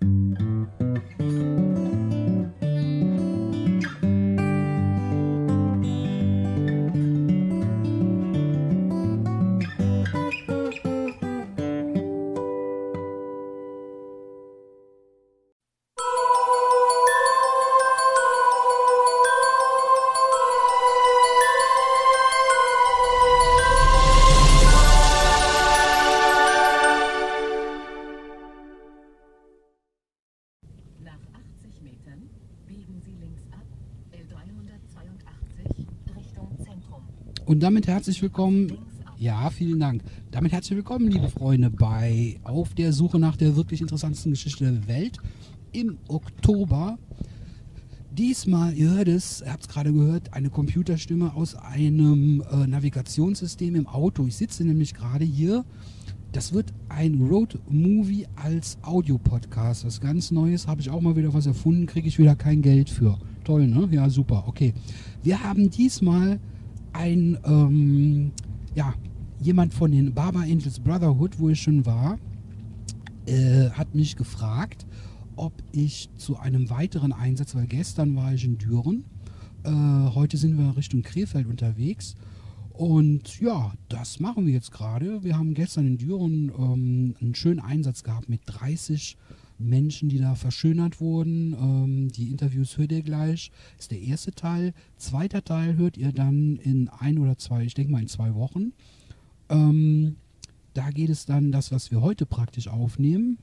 Mm-hmm. Damit herzlich willkommen. Ja, vielen Dank. Damit herzlich willkommen, liebe Freunde, bei Auf der Suche nach der wirklich interessantesten Geschichte der Welt im Oktober. Diesmal, ihr hört es, ihr habt es gerade gehört, eine Computerstimme aus einem äh, Navigationssystem im Auto. Ich sitze nämlich gerade hier. Das wird ein Road-Movie als Audiopodcast. Was ganz Neues, habe ich auch mal wieder was erfunden, kriege ich wieder kein Geld für. Toll, ne? Ja, super, okay. Wir haben diesmal ein, ähm, ja, jemand von den Barber Angels Brotherhood, wo ich schon war, äh, hat mich gefragt, ob ich zu einem weiteren Einsatz, weil gestern war ich in Düren, äh, heute sind wir Richtung Krefeld unterwegs. Und ja, das machen wir jetzt gerade. Wir haben gestern in Düren ähm, einen schönen Einsatz gehabt mit 30 Menschen, die da verschönert wurden. Ähm, die Interviews hört ihr gleich. Ist der erste Teil. Zweiter Teil hört ihr dann in ein oder zwei, ich denke mal in zwei Wochen. Ähm, da geht es dann das, was wir heute praktisch aufnehmen.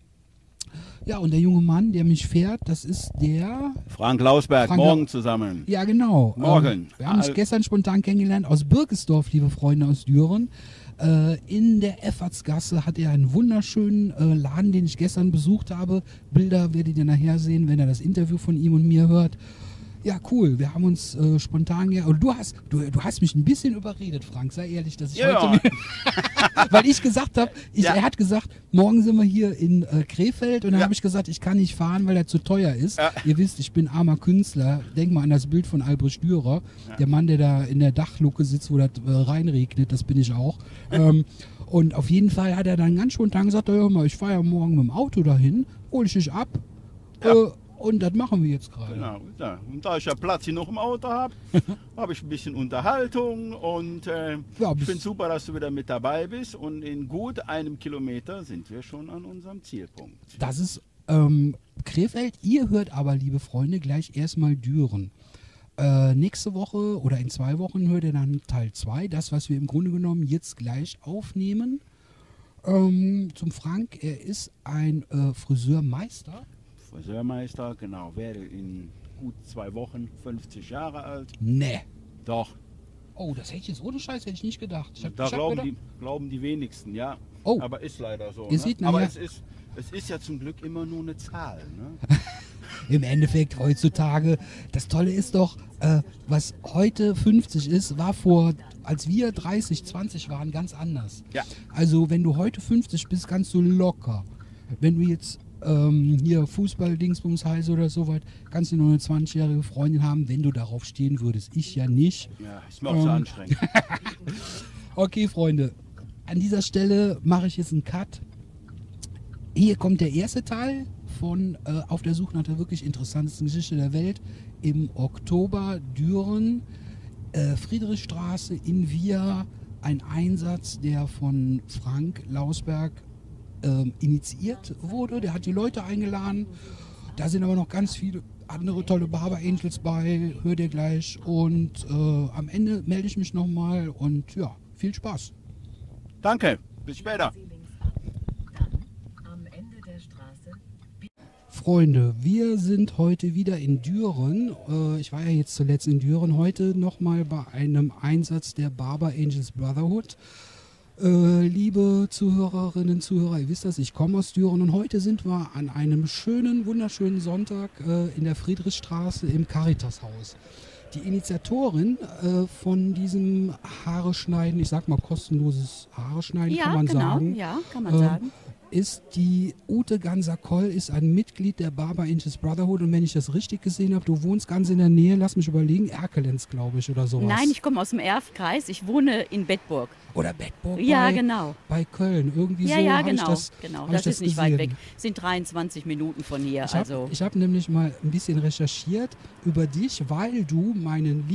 Ja, und der junge Mann, der mich fährt, das ist der. Frank Lausberg, Frank morgen zusammen. Ja, genau. Morgen. Ähm, wir haben uns gestern spontan kennengelernt aus Birkesdorf, liebe Freunde aus Düren. Äh, in der Effertsgasse hat er einen wunderschönen äh, Laden, den ich gestern besucht habe. Bilder werdet ihr nachher sehen, wenn ihr das Interview von ihm und mir hört. Ja, cool. Wir haben uns äh, spontan ge Und du hast, du, du hast mich ein bisschen überredet, Frank. Sei ehrlich, dass ich Ja. heute. Weil ich gesagt habe, Ja. er hat gesagt, morgen sind wir hier in äh, Krefeld und dann Ja. habe ich gesagt, ich kann nicht fahren, weil er zu teuer ist. Ja. Ihr wisst, ich bin armer Künstler. Denk mal an das Bild von Albrecht Dürer, der Mann, der da in der Dachluke sitzt, wo das äh, reinregnet, das bin ich auch. ähm, und auf jeden Fall hat er dann ganz spontan gesagt, hör mal, ich fahre ja morgen mit dem Auto dahin, hole ich dich ab. Ja. Äh, und das machen wir jetzt gerade. Genau. Ja. Und da ich ja Platz hier noch im Auto habe, habe ich ein bisschen Unterhaltung und äh, Ja, ich finde super, dass du wieder mit dabei bist. Und in gut einem Kilometer sind wir schon an unserem Zielpunkt. Das ist ähm, Krefeld. Ihr hört aber, liebe Freunde, gleich erstmal Düren. Äh, nächste Woche oder in zwei Wochen hört ihr dann Teil 2, das, was wir im Grunde genommen jetzt gleich aufnehmen. Ähm, zum Frank, er ist ein äh, Friseurmeister. Friseurmeister, genau, werde in gut zwei Wochen 50 Jahre alt. Ne. Doch, Oh, das hätte ich jetzt ohne Scheiß hätte ich nicht gedacht. Ich hab, da ich glauben gedacht, die, glauben die wenigsten, ja. Oh. Aber ist leider so. Ihr Ne? seht Aber nachher- es ist, es ist ja zum Glück immer nur eine Zahl. Ne? Im Endeffekt heutzutage, das Tolle ist doch, äh, was heute 50 ist, war vor, als wir 30, 20 waren, ganz anders. Ja. Also wenn du heute 50 bist, kannst du locker. Wenn du jetzt ähm, hier Fußball, Dingsbums heißt oder so weit, kannst du noch eine 20-jährige Freundin haben, wenn du darauf stehen würdest. Ich ja nicht. Ja, ist mir auch so Ähm. anstrengend. Okay, Freunde, an dieser Stelle mache ich jetzt einen Cut. Hier kommt der erste Teil von äh, Auf der Suche nach der wirklich interessantesten Geschichte der Welt im Oktober Düren, äh, Friedrichstraße in Via. Ein Einsatz, der von Frank Lausberg ähm, initiiert wurde. Der hat die Leute eingeladen. Da sind aber noch ganz viele andere tolle Barber Angels bei. Hört ihr gleich. Und äh, am Ende melde ich mich nochmal. Und ja, viel Spaß. Danke, bis später. Freunde, wir sind heute wieder in Düren. Äh, ich war ja jetzt zuletzt in Düren. Heute nochmal bei einem Einsatz der Barber Angels Brotherhood. Äh, liebe Zuhörerinnen, Zuhörer, ihr wisst das, ich komme aus Düren und heute sind wir an einem schönen, wunderschönen Sonntag äh, in der Friedrichstraße im Caritas-Haus. Die Initiatorin äh, von diesem Haare schneiden, ich sag mal kostenloses Haare schneiden, Ja, kann man genau. sagen, Ja, kann man Ähm, sagen. Ist die Ute Ganser-Koll, ist ein Mitglied der Barber Angels Brotherhood. Und wenn ich das richtig gesehen habe, du wohnst ganz in der Nähe, lass mich überlegen, Erkelenz, glaube ich, oder sowas. Nein, ich komme aus dem Erfkreis. Ich wohne in Bedburg. Oder Bedburg Ja, bei, genau. bei Köln. Irgendwie Ja, so ja, genau. ich das genau. Das, ich das ist nicht gesehen. weit weg. Sind 23 Minuten von hier. Ich habe also hab nämlich mal ein bisschen recherchiert über dich, weil du meinen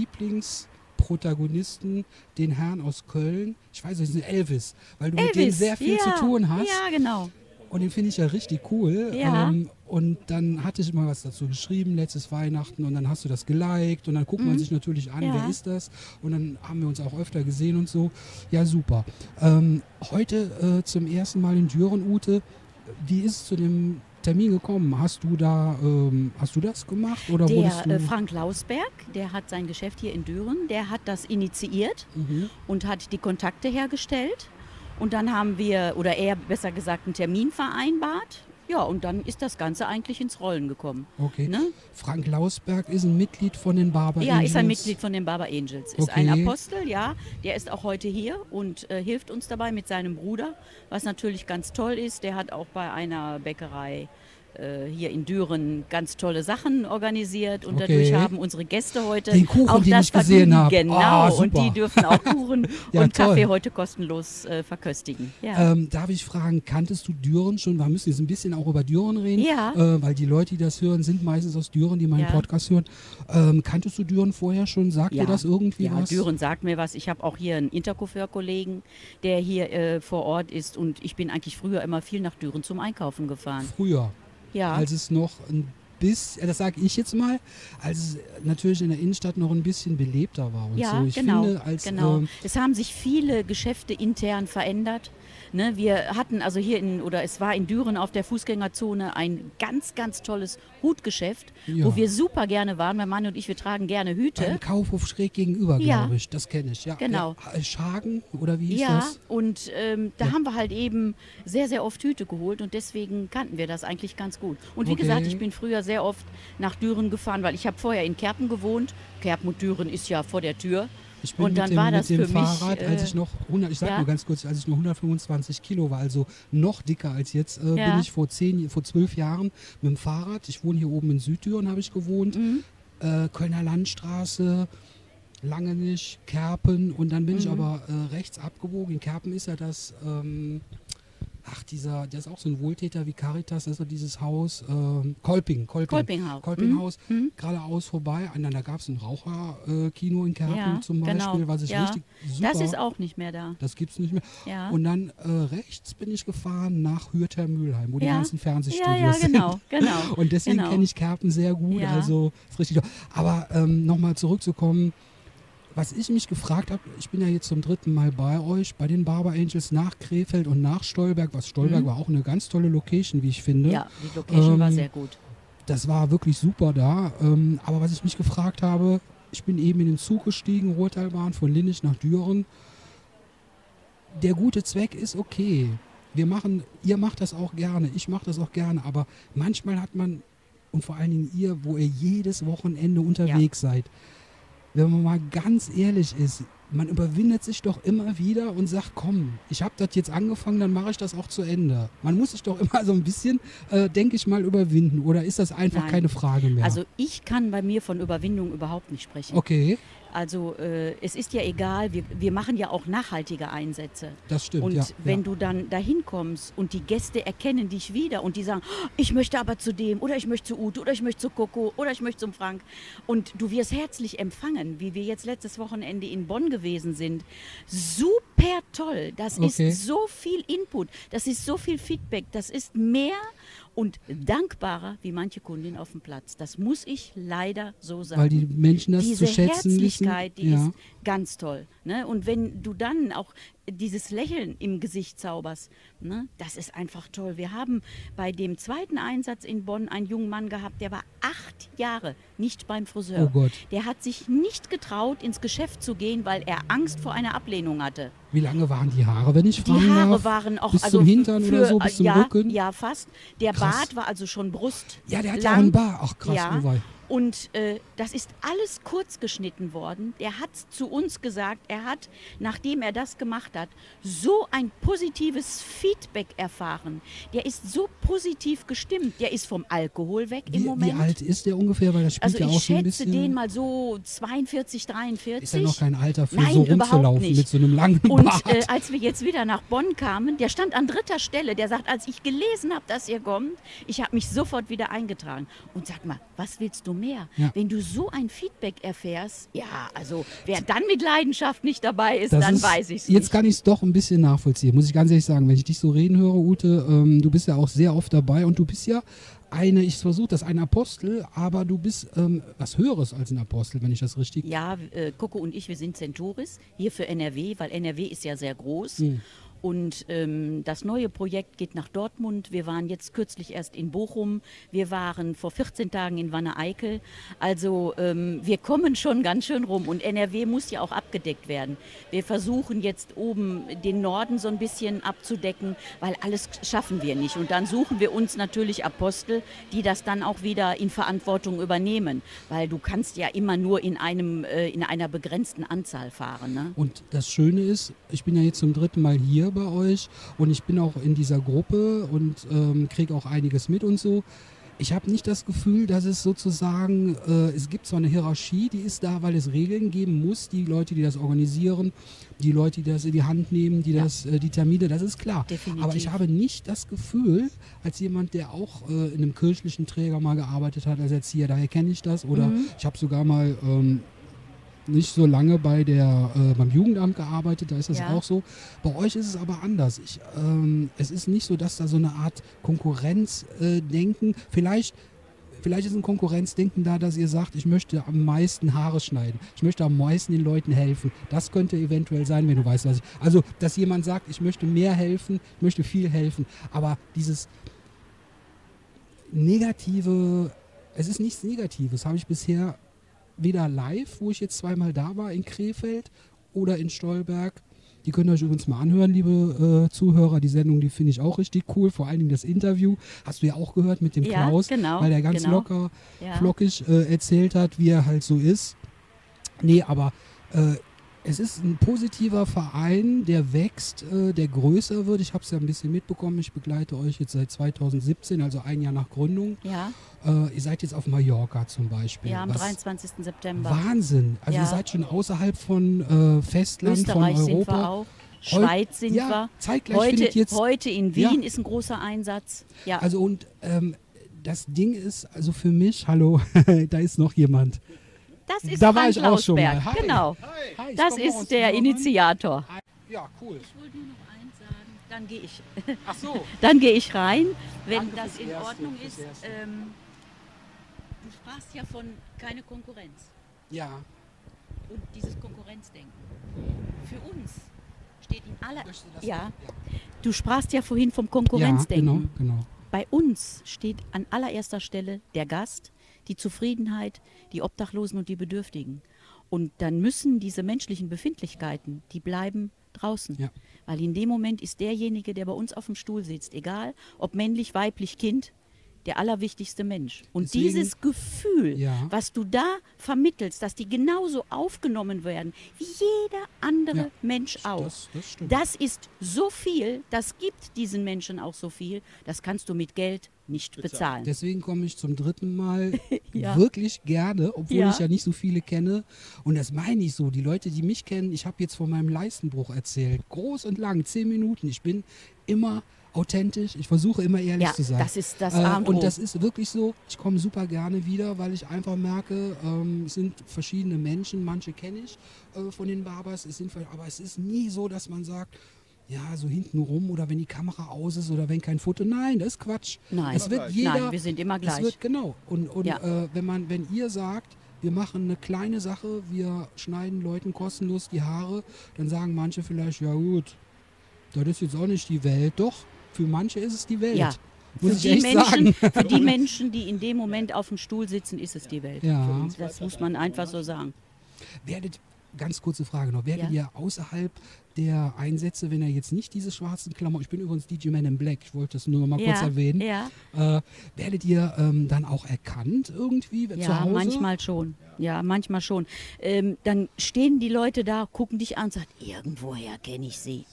Lieblingsprotagonisten, den Herrn aus Köln, ich weiß nicht, Elvis, weil du mit dem Elvis, sehr viel ja, zu tun hast. Ja, genau. Und den finde ich ja richtig cool. Ja. Ähm, und dann hatte ich mal was dazu geschrieben, letztes Weihnachten, und dann hast du das geliked und dann guckt man sich natürlich an, Mhm. Ja. wer ist das? Und dann haben wir uns auch öfter gesehen und so. Ja, super. Ähm, heute äh, zum ersten Mal in Düren, Ute. Wie ist es zu dem Termin gekommen? Hast du da, ähm, hast du das gemacht oder Der du? äh, Frank Lausberg, der hat sein Geschäft hier in Düren, der hat das initiiert mhm. und hat die Kontakte hergestellt. Und dann haben wir, oder er besser gesagt, einen Termin vereinbart. Ja, und dann ist das Ganze eigentlich ins Rollen gekommen. Okay. Ne? Frank Lausberg ist ein Mitglied von den Barber Ja, Angels. ist ein Mitglied von den Barber Angels. Ist ein Okay. Apostel, ja. Der ist auch heute hier und äh, hilft uns dabei mit seinem Bruder, was natürlich ganz toll ist. Der hat auch bei einer Bäckerei hier in Düren ganz tolle Sachen organisiert und Okay. dadurch haben unsere Gäste heute Den Kuchen, auch den das ich gesehen hab. Vergnügen. Ah, Genau, und super. die dürfen auch Kuchen Ja, und Kaffee toll. heute kostenlos äh, verköstigen. Ja. Ähm, darf ich fragen, kanntest du Düren schon? Wir müssen jetzt ein bisschen auch über Düren reden, Ja. äh, weil die Leute, die das hören, sind meistens aus Düren, die meinen. Podcast hören. Ähm, kanntest du Düren vorher schon? Sagt dir das irgendwie ja, was? Düren sagt mir was. Ich habe auch hier einen Intercoiffeur-Kollegen, der hier äh, vor Ort ist und ich bin eigentlich früher immer viel nach Düren zum Einkaufen gefahren. Früher, Ja. als es noch ein bisschen, das sage ich jetzt mal, als es natürlich in der Innenstadt noch ein bisschen belebter war und Ja, so. Ich genau. finde, als genau. ähm, es haben sich viele Geschäfte intern verändert. Ne, wir hatten also hier in, oder es war in Düren auf der Fußgängerzone ein ganz, ganz tolles Hutgeschäft, Ja. wo wir super gerne waren. Mein Mann und ich, wir tragen gerne Hüte. beim Kaufhof schräg gegenüber, Ja. glaube ich. Das kenne ich. Ja, Genau. Ja, Schagen oder wie hieß Ja, das? und ähm, da haben wir halt eben sehr, sehr oft Hüte geholt und deswegen kannten wir das eigentlich ganz gut. Und wie Okay. gesagt, ich bin früher sehr oft nach Düren gefahren, weil ich habe vorher in Kerpen gewohnt. Kerpen und Düren ist ja vor der Tür. Ich bin Und dann mit dem, war mit das dem für mich, Fahrrad, als äh, ich noch 100, ich sag ja. nur ganz kurz, als ich noch 125 Kilo war, also noch dicker als jetzt, äh, Ja. bin ich vor zehn, vor zwölf Jahren mit dem Fahrrad. Ich wohne hier oben in Südtüren, habe ich gewohnt. Mhm. Äh, Kölner Landstraße, Langenich, Kerpen und dann bin ich Mhm. aber äh, rechts abgebogen. In Kerpen ist ja das, ähm, ach dieser, der ist auch so ein Wohltäter wie Caritas, das ist so dieses Haus, ähm, Kolping, Kolping. Kolpinghaus. Kolpinghaus, Mhm. geradeaus vorbei. Und dann, da gab es ein Raucherkino in Kerpen Ja, zum Beispiel, genau. was ich Ja. richtig super. Das ist auch nicht mehr da. das gibt's nicht mehr. Ja. Und dann äh, rechts bin ich gefahren nach Hürther Mühlheim, wo die ganzen Fernsehstudios ja, ja, sind. genau, genau. Und deswegen genau. kenne ich Kerpen sehr gut. Also ist richtig. toll. Aber ähm, nochmal zurückzukommen, was ich mich gefragt habe, ich bin ja jetzt zum dritten Mal bei euch, bei den Barber Angels nach Krefeld und nach Stolberg. Was Stolberg Mhm. war auch eine ganz tolle Location, wie ich finde. Ja, die Location war Ähm, sehr gut. Das war wirklich super da. Ähm, aber was ich mich gefragt habe, ich bin eben in den Zug gestiegen, Ruhrtalbahn von Linnich nach Düren. Der gute Zweck ist okay. Wir machen, ihr macht das auch gerne, ich mache das auch gerne, aber manchmal hat man, und vor allen Dingen ihr, wo ihr jedes Wochenende unterwegs seid, wenn man mal ganz ehrlich ist, man überwindet sich doch immer wieder und sagt, komm, ich habe das jetzt angefangen, dann mache ich das auch zu Ende. Man muss sich doch immer so ein bisschen, äh, denke ich mal, überwinden. Oder ist das einfach Nein. keine Frage mehr? Also ich kann bei mir von Überwindung überhaupt nicht sprechen. okay, Also äh, es ist ja egal, wir, wir machen ja auch nachhaltige Einsätze. das stimmt. Und ja, wenn ja. du dann dahin kommst und die Gäste erkennen dich wieder und die sagen, "Oh, ich möchte aber zu dem oder ich möchte zu Ute oder ich möchte zu Coco oder ich möchte zum Frank und du wirst herzlich empfangen, wie wir jetzt letztes Wochenende in Bonn gewesen sind. Super toll. Das Okay. ist so viel Input, das ist so viel Feedback, das ist mehr und dankbarer wie manche Kundin auf dem Platz. Das muss ich leider so sagen Weil die Menschen das diese zu schätzen wissen. Herzlichkeit, die ja. ist ganz toll. Ne? Und wenn du dann auch dieses Lächeln im Gesicht zauberst, ne? das ist einfach toll. Wir haben bei dem zweiten Einsatz in Bonn einen jungen Mann gehabt, der war acht Jahre nicht beim Friseur. Oh Gott. Der hat sich nicht getraut, ins Geschäft zu gehen, weil er Angst vor einer Ablehnung hatte. Wie lange waren die Haare, wenn ich Die fragen Haare darf? waren auch bis also zum Hintern für, oder so, bis zum ja, Rücken? Ja, fast. Der Krass. Bart war also schon Brust. Ja, der hat ja auch einen Bart. Ach krass, Ja. oh wei. Und äh, das ist alles kurz geschnitten worden. Der hat zu uns gesagt, er hat, nachdem er das gemacht hat, so ein positives Feedback erfahren. Der ist so positiv gestimmt. Der ist vom Alkohol weg im Wie, wie Moment. alt ist der ungefähr? Weil das spielt also ja ich auch so ein schätze bisschen. den mal so 42, 43. ist ja noch kein Alter für Nein, so rumzulaufen mit so einem langen Und Bart. äh, als wir jetzt wieder nach Bonn kamen, der stand an dritter Stelle. Der sagt, als ich gelesen habe, dass ihr kommt, ich habe mich sofort wieder eingetragen. Und sag mal, was willst du mehr? Ja. Wenn du so ein Feedback erfährst, ja, also wer dann mit Leidenschaft nicht dabei ist, Das dann ist, weiß ich es Jetzt nicht. kann ich es doch ein bisschen nachvollziehen, muss ich ganz ehrlich sagen. Wenn ich dich so reden höre, Ute, ähm, du bist ja auch sehr oft dabei und du bist ja eine, ich versuche das, ein Apostel, aber du bist ähm, was Höheres als ein Apostel, wenn ich das richtig. Ja, äh, Coco und ich, wir sind Centuris hier für NRW, weil NRW ist ja sehr groß. Hm. Und ähm, das neue Projekt geht nach Dortmund. Wir waren jetzt kürzlich erst in Bochum. Wir waren vor 14 Tagen in Wanne-Eickel. Also ähm, wir kommen schon ganz schön rum. Und NRW muss ja auch abgedeckt werden. Wir versuchen jetzt oben den Norden so ein bisschen abzudecken, weil alles schaffen wir nicht. Und dann suchen wir uns natürlich Apostel, die das dann auch wieder in Verantwortung übernehmen. Weil du kannst ja immer nur in, einem, äh, in einer begrenzten Anzahl fahren. Ne? Und das Schöne ist, ich bin ja jetzt zum dritten Mal hier bei euch und ich bin auch in dieser Gruppe und ähm, kriege auch einiges mit und so. Ich habe nicht das Gefühl, dass es sozusagen, äh, es gibt zwar eine Hierarchie, die ist da, weil es Regeln geben muss, die Leute, die das organisieren, die Leute, die das in die Hand nehmen, die Ja. das, äh, die Termine, das ist klar. Definitiv. Aber ich habe nicht das Gefühl, als jemand, der auch äh, in einem kirchlichen Träger mal gearbeitet hat als Erzieher, daher kenne ich das, oder Mhm. ich habe sogar mal ähm, nicht so lange bei der, äh, beim Jugendamt gearbeitet, da ist das Ja. auch so. Bei euch ist es aber anders. Ich, ähm, es ist nicht so, dass da so eine Art Konkurrenzdenken, äh, vielleicht, vielleicht ist ein Konkurrenzdenken da, dass ihr sagt, ich möchte am meisten Haare schneiden, ich möchte am meisten den Leuten helfen. Das könnte eventuell sein, wenn du weißt, was ich. Also, dass jemand sagt, ich möchte mehr helfen, ich möchte viel helfen, aber dieses negative, es ist nichts Negatives, habe ich bisher weder live, wo ich jetzt zweimal da war, in Krefeld oder in Stolberg. Die könnt ihr euch übrigens mal anhören, liebe äh, Zuhörer. Die Sendung, die finde ich auch richtig cool. Vor allen Dingen das Interview. Hast du ja auch gehört mit dem Ja, Klaus, genau, weil der ganz genau. locker, Ja. flockig äh, erzählt hat, wie er halt so ist. Nee, aber äh, es ist ein positiver Verein, der wächst, äh, der größer wird. Ich habe es ja ein bisschen mitbekommen. Ich begleite euch jetzt seit 2017, also ein Jahr nach Gründung. Ja, Äh, ihr seid jetzt auf Mallorca zum Beispiel. ja am Was 23. September. Wahnsinn. Also Ja. ihr seid schon außerhalb von äh, Festland, Österreich von sind Europa. wir auch. Schweiz sind ja, wir. Heute, jetzt. heute in Ja. Wien ist ein großer Einsatz. Ja, Also und ähm, das Ding ist, also für mich, hallo, da ist noch jemand. Das ist da war Frank ich auch schon mal. Lausberg. Hi. Genau. Hi, Das ist der. Initiator. Ja, cool. Ich wollte nur noch eins sagen, dann gehe ich, Ach so. dann gehe ich rein, wenn Danke das in Erste, Ordnung ist. Ähm, du sprachst ja von keine Konkurrenz Ja. und dieses Konkurrenzdenken. Für uns steht in aller Möchtest du das ja. noch? Du sprachst ja vorhin vom Ja, Konkurrenzdenken. genau, genau. Bei uns steht an allererster Stelle der Gast, die Zufriedenheit, die Obdachlosen und die Bedürftigen. Und dann müssen diese menschlichen Befindlichkeiten, die bleiben draußen. Ja. Weil in dem Moment ist derjenige, der bei uns auf dem Stuhl sitzt, egal ob männlich, weiblich, Kind, der allerwichtigste Mensch. Und Deswegen- dieses Gefühl, Ja. was du da vermittelst, dass die genauso aufgenommen werden wie jeder andere Ja, Mensch auch. Das, das. Das ist so viel, das gibt diesen Menschen auch so viel, das kannst du mit Geld nicht bezahlen. Deswegen komme ich zum dritten Mal Ja. wirklich gerne, obwohl Ja. ich ja nicht so viele kenne. Und das meine ich so. Die Leute, die mich kennen, ich habe jetzt von meinem Leistenbruch erzählt. Groß und lang, zehn Minuten. Ich bin immer authentisch. Ich versuche immer ehrlich Ja, zu sein. das ist das Äh, und das ist wirklich so. Ich komme super gerne wieder, weil ich einfach merke, ähm, es sind verschiedene Menschen. Manche kenne ich äh, von den Barbers. Es sind, aber es ist nie so, dass man sagt, ja, so hinten rum oder wenn die Kamera aus ist oder wenn kein Foto. Nein, das ist Quatsch. Nein. Es wird Nein, jeder, Nein, wir sind immer es gleich. wird genau. Und, und Ja. äh, wenn man, wenn ihr sagt, wir machen eine kleine Sache, wir schneiden Leuten kostenlos die Haare, dann sagen manche vielleicht, ja gut, das ist jetzt auch nicht die Welt. Doch, für manche ist es die Welt. Ja. Muss Für ich die, echt Menschen, sagen. für die Menschen, die in dem Moment auf dem Stuhl sitzen, ist es die Welt. Ja. Das muss man einfach so sagen. Werdet, ganz kurze Frage noch, werdet Ja. ihr außerhalb der Einsätze, wenn er jetzt nicht diese schwarzen Klamotten, ich bin übrigens DJ Man in Black, ich wollte das nur noch mal kurz ja, erwähnen, Ja, äh, werdet ihr ähm, dann auch erkannt irgendwie zu ja Hause? manchmal schon. Ja, manchmal schon. Ähm, dann stehen die Leute da, gucken dich an und sagen, irgendwoher kenne ich sie.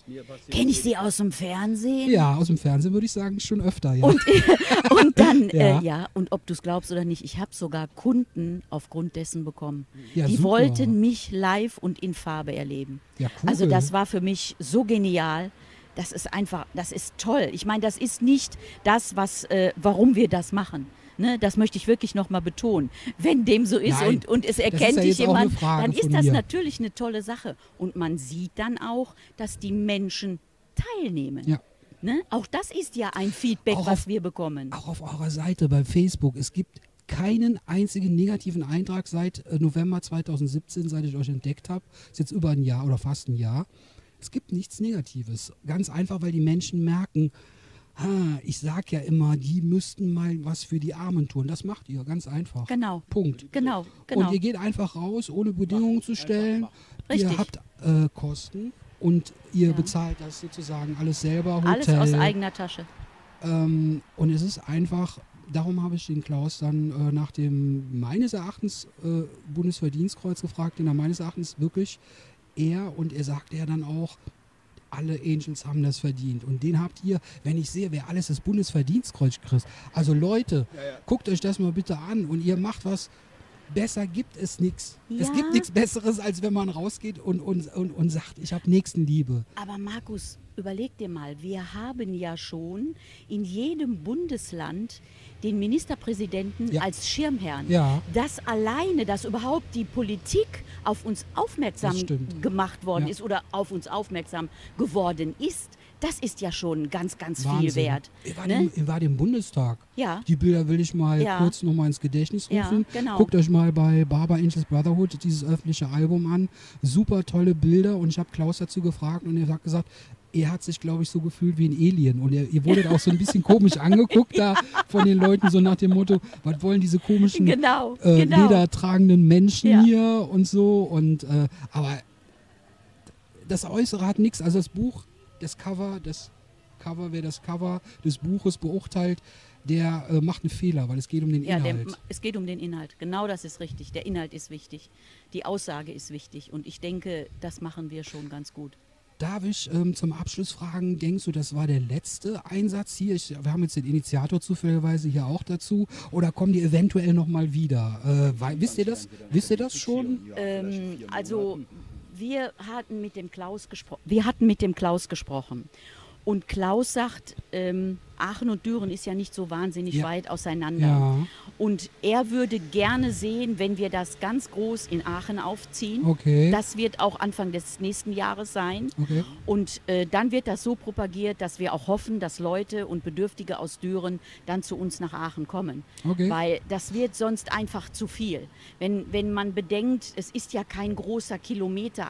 Kenne ich sie aus dem Fernsehen? Ja, aus dem Fernsehen würde ich sagen schon öfter, ja. Und, und dann, Ja. Äh, ja, und ob du es glaubst oder nicht, ich habe sogar Kunden aufgrund dessen bekommen. Ja, die super. wollten mich live und in Farbe erleben. Ja, cool. Also das war für mich so genial. Das ist einfach, das ist toll. Ich meine, das ist nicht das, was, äh, warum wir das machen. Ne, das möchte ich wirklich nochmal betonen. Wenn dem so ist Nein, und, und es erkennt ja dich jemand, dann ist das mir. natürlich eine tolle Sache. Und man sieht dann auch, dass die Menschen teilnehmen. Ja. Ne? Auch das ist ja ein Feedback, Auch was auf- wir bekommen. auch auf eurer Seite bei Facebook, es gibt keinen einzigen negativen Eintrag seit äh, November 2017, seit ich euch entdeckt habe. Ist jetzt über ein Jahr oder fast ein Jahr. Es gibt nichts Negatives. Ganz einfach, weil die Menschen merken, ah, ich sag ja immer, die müssten mal was für die Armen tun. Das macht ihr, ganz einfach. Genau. Punkt. Genau, genau. Und ihr geht einfach raus, ohne Bedingungen zu stellen. Richtig. Ihr habt äh, Kosten und ihr Ja. bezahlt das sozusagen alles selber. Hotel, Alles aus eigener Tasche. ähm, und es ist einfach, darum habe ich den Klaus dann äh, nach dem meines Erachtens äh, Bundesverdienstkreuz gefragt, den er meines Erachtens wirklich er und er sagte ja dann auch, alle Angels haben das verdient. Und den habt ihr, wenn ich sehe, wer alles das Bundesverdienstkreuz kriegt. Also Leute, guckt euch das mal bitte an und ihr macht was. Besser gibt es nichts. Es Ja. gibt nichts Besseres, als wenn man rausgeht und, und, und, und sagt, ich habe Nächstenliebe. Aber Markus, überleg dir mal, wir haben ja schon in jedem Bundesland den Ministerpräsidenten Ja. als Schirmherrn. Ja. Das alleine, dass überhaupt die Politik auf uns aufmerksam gemacht worden Ja. ist oder auf uns aufmerksam geworden ist, das ist ja schon ganz, ganz viel Wahnsinn. wert. Ich war, Ne? war Bundestag. Ja. Die Bilder will ich mal Ja. kurz noch mal ins Gedächtnis Ja, rufen. genau. Guckt euch mal bei Barber Angels Brotherhood dieses öffentliche Album an. Super tolle Bilder und ich habe Klaus dazu gefragt und er hat gesagt, er hat sich, glaube ich, so gefühlt wie ein Alien. Und er, ihr wurdet auch so ein bisschen komisch angeguckt da von den Leuten, so nach dem Motto, was wollen diese komischen Genau, äh, genau. ledertragenden Menschen Ja. hier und so. Und äh, aber das Äußere hat nichts. Also das Buch, das Cover, das Cover, wer das Cover des Buches beurteilt, der äh, macht einen Fehler, weil es geht um den Ja, der, Inhalt. es geht um den Inhalt. Genau das ist richtig. Der Inhalt ist wichtig. Die Aussage ist wichtig. Und ich denke, das machen wir schon ganz gut. Darf ich ähm, zum Abschluss fragen, denkst du, das war der letzte Einsatz hier? Ich, wir haben jetzt den Initiator zufälligerweise hier auch dazu. Oder kommen die eventuell nochmal wieder? Äh, wei- wisst ihr das? Wisst ihr das schon? Ähm, also wir hatten mit dem Klaus gesprochen. Wir hatten mit dem Klaus gesprochen. Und Klaus sagt, ähm, Aachen und Düren ist ja nicht so wahnsinnig Ja. weit auseinander. Ja, Und er würde gerne sehen, wenn wir das ganz groß in Aachen aufziehen. okay. Das wird auch Anfang des nächsten Jahres sein. okay. Und äh, dann wird das so propagiert, dass wir auch hoffen, dass Leute und Bedürftige aus Düren dann zu uns nach Aachen kommen. Okay. Weil das wird sonst einfach zu viel. Wenn, wenn man bedenkt, es ist ja kein großer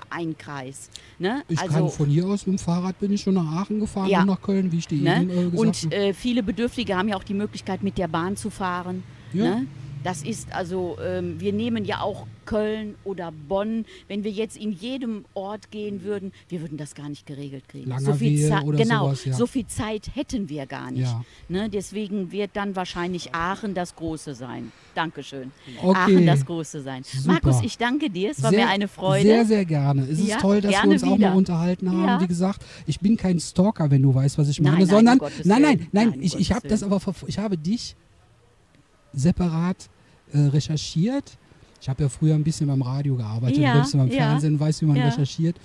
Kilometer-Einkreis. Ne? Ich kann also, von hier aus mit dem Fahrrad bin ich schon nach Aachen gefahren Ja. und nach Köln, wie ich dir ne? eben äh, gesagt Und habe. Äh, viele Bedürftige haben ja auch die Möglichkeit, mit der Bahn zu fahren. Ja. Ne? Das ist also, ähm, wir nehmen ja auch Köln oder Bonn. Wenn wir jetzt in jedem Ort gehen würden, wir würden das gar nicht geregelt kriegen. so viel Zeit, oder genau, sowas, ja. so viel Zeit hätten wir gar nicht. Ja. Ne? Deswegen wird dann wahrscheinlich Aachen das Große sein. Dankeschön. Okay. Aachen das Große sein. Super. Markus, ich danke dir. Es war sehr, mir eine Freude. Sehr, sehr gerne. Es ist Ja, toll, dass wir uns auch wieder. mal unterhalten haben. Wie gesagt, ich bin kein Stalker, wenn du weißt, was ich Nein, meine, nein, sondern nein, nein, nein, Nein, um ich, ich habe das aber ich habe dich separat äh, recherchiert. Ich habe ja früher ein bisschen beim Radio gearbeitet, Ja, bisschen beim ja. Fernsehen, weiß, wie man Ja. recherchiert,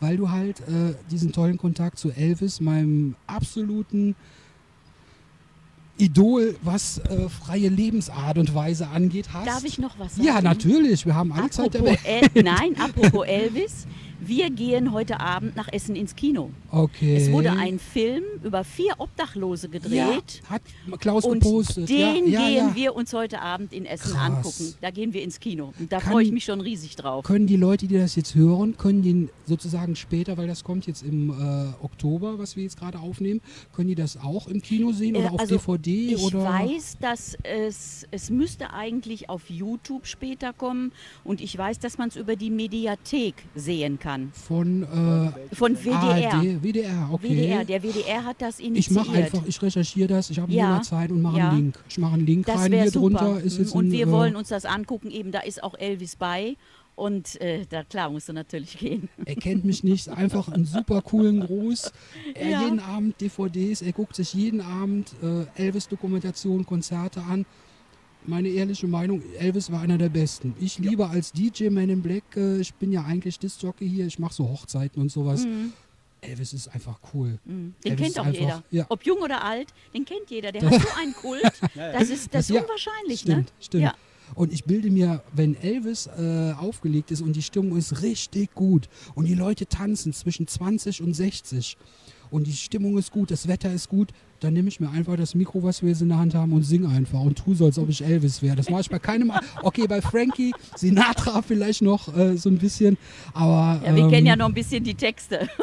weil du halt äh, diesen tollen Kontakt zu Elvis, meinem absoluten Idol, was äh, freie Lebensart und Weise angeht, hast. Darf ich noch was sagen? Ja, natürlich. Wir haben alle Zeit. El nein, apropos Elvis. Wir gehen heute Abend nach Essen ins Kino. Okay. Es wurde ein Film über vier Obdachlose ja, gedreht. hat Klaus Und gepostet. den ja, ja, gehen ja. wir uns heute Abend in Essen Krass. angucken. Da gehen wir ins Kino. Und da freue ich mich schon riesig drauf. Können die Leute, die das jetzt hören, können die sozusagen später, weil das kommt jetzt im äh, Oktober, was wir jetzt gerade aufnehmen, können die das auch im Kino sehen oder Äh, auf also, DVD Ich oder? weiß, dass es, es müsste eigentlich auf YouTube später kommen und ich weiß, dass man es über die Mediathek sehen kann. Von äh, Von WDR. ARD, WDR, okay. WDR, der WDR hat das initiiert. ich mache einfach, ich recherchiere das, ich habe Ja, ja. Zeit und mache ja. einen Link. Ich mache einen Link das rein, hier super. drunter ist jetzt und ein, wir äh, wollen uns das angucken, eben da ist auch Elvis bei. Und äh, da klar musst du natürlich gehen. Er kennt mich nicht, einfach einen super coolen Gruß. Er Ja. jeden Abend DVDs, er guckt sich jeden Abend äh, Elvis-Dokumentation, Konzerte an. Meine ehrliche Meinung, Elvis war einer der besten. Ich liebe als DJ Man in Black, äh, ich bin ja eigentlich Disc-Jockey hier, ich mache so Hochzeiten und sowas. Elvis ist einfach cool. Den Elvis kennt auch einfach- jeder. ja. Ob jung oder alt, den kennt jeder. Der hat so einen Kult. Das ist, das ist Ja, unwahrscheinlich, Stimmt, ne? stimmt. Ja. Und ich bilde mir, wenn Elvis äh, aufgelegt ist und die Stimmung ist richtig gut und die Leute tanzen zwischen 20 und 60 und die Stimmung ist gut, das Wetter ist gut, dann nehme ich mir einfach das Mikro, was wir jetzt in der Hand haben und singe einfach und tue so, als ob ich Elvis wäre. Das mache ich bei keinem. a- Okay, bei Frankie, Sinatra vielleicht noch äh, so ein bisschen, aber. Ja, wir ähm, kennen ja noch ein bisschen die Texte.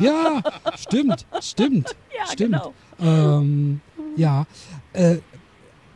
Ja, stimmt, stimmt. Ja, stimmt. genau. Ähm, ja, äh,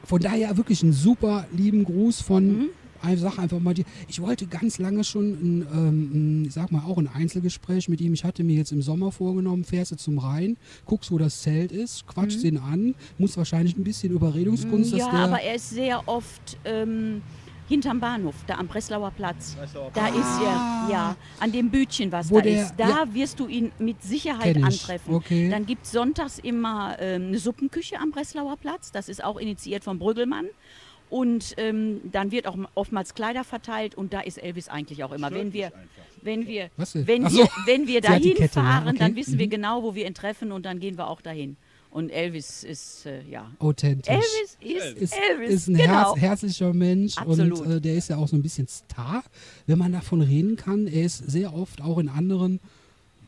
von daher wirklich einen super lieben Gruß von. Mhm. Ich sag einfach mal, die, ich wollte ganz lange schon, ein, ähm, ein, sag mal, auch ein Einzelgespräch mit ihm. Ich hatte mir jetzt im Sommer vorgenommen, fährst du zum Rhein, guckst, wo das Zelt ist, quatschst ihn an, muss wahrscheinlich ein bisschen Überredungskunst, Mhm. ja, aber er ist sehr oft ähm, hinterm Bahnhof, da am Breslauer Platz. Da ist er, ja, an dem Bütchen, was Wo da der- ist. Da ja. wirst du ihn mit Sicherheit antreffen. Okay. Dann gibt es sonntags immer ähm, eine Suppenküche am Breslauer Platz. Das ist auch initiiert von Brüggelmann. Und ähm, dann wird auch oftmals Kleider verteilt und da ist Elvis eigentlich auch immer. Wenn wir, wenn wir, wenn wir, wenn wir dahin Kette, ja, fahren, okay. dann wissen wir Mhm. genau, wo wir ihn treffen und dann gehen wir auch dahin. Und Elvis ist, äh, ja. authentisch. Elvis ist ist, Elvis. ist ein genau. herz, herzlicher Mensch Absolut. und äh, der ist ja auch so ein bisschen Star, wenn man davon reden kann. Er ist sehr oft auch in anderen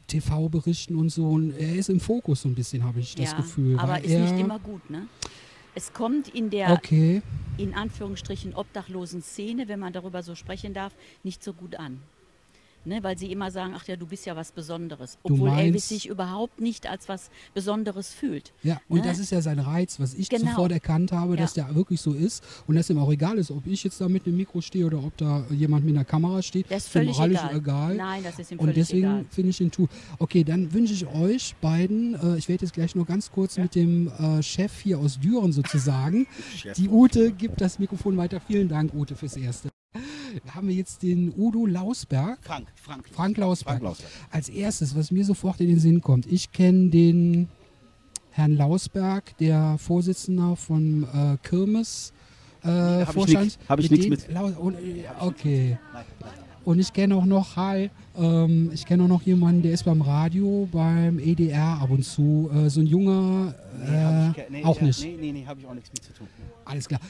TV-Berichten und so und er ist im Fokus so ein bisschen, habe ich das ja, Gefühl. aber ist er, nicht immer gut, ne? Es kommt in der, Okay, in Anführungsstrichen, obdachlosen Szene, wenn man darüber so sprechen darf, nicht so gut an. Ne, weil sie immer sagen, ach ja, du bist ja was Besonderes. Obwohl Elvis meinst- sich überhaupt nicht als was Besonderes fühlt. ja, und Ne? das ist ja sein Reiz, was ich Genau. sofort erkannt habe, Ja. dass der wirklich so ist und dass ihm auch egal ist, ob ich jetzt da mit einem Mikro stehe oder ob da jemand mit einer Kamera steht. Das ist völlig alles egal. Nein, das ist ihm Und deswegen egal. finde ich den Tu. Okay, dann wünsche ich euch beiden, äh, ich werde jetzt gleich nur ganz kurz mit dem äh, Chef hier aus Düren sozusagen. Die Ute gibt das Mikrofon weiter. Vielen Dank, Ute, fürs Erste. Da haben wir jetzt den Udo Lausberg, Frank, Frank. Frank Lausberg. Frank Lausberg. Als erstes, was mir sofort in den Sinn kommt, ich kenne den Herrn Lausberg, der Vorsitzender vom äh, Kirmes. Äh, hab ich Vorstand. nix- hab ich den mit. Lau und, äh, okay. Und ich kenne auch noch, hi, ähm, ich kenne auch noch jemanden, der ist beim Radio, beim EDR ab und zu. Äh, so ein junger, äh, auch nicht. Nee, nee, nee, habe ich auch nichts mit zu tun. Alles klar.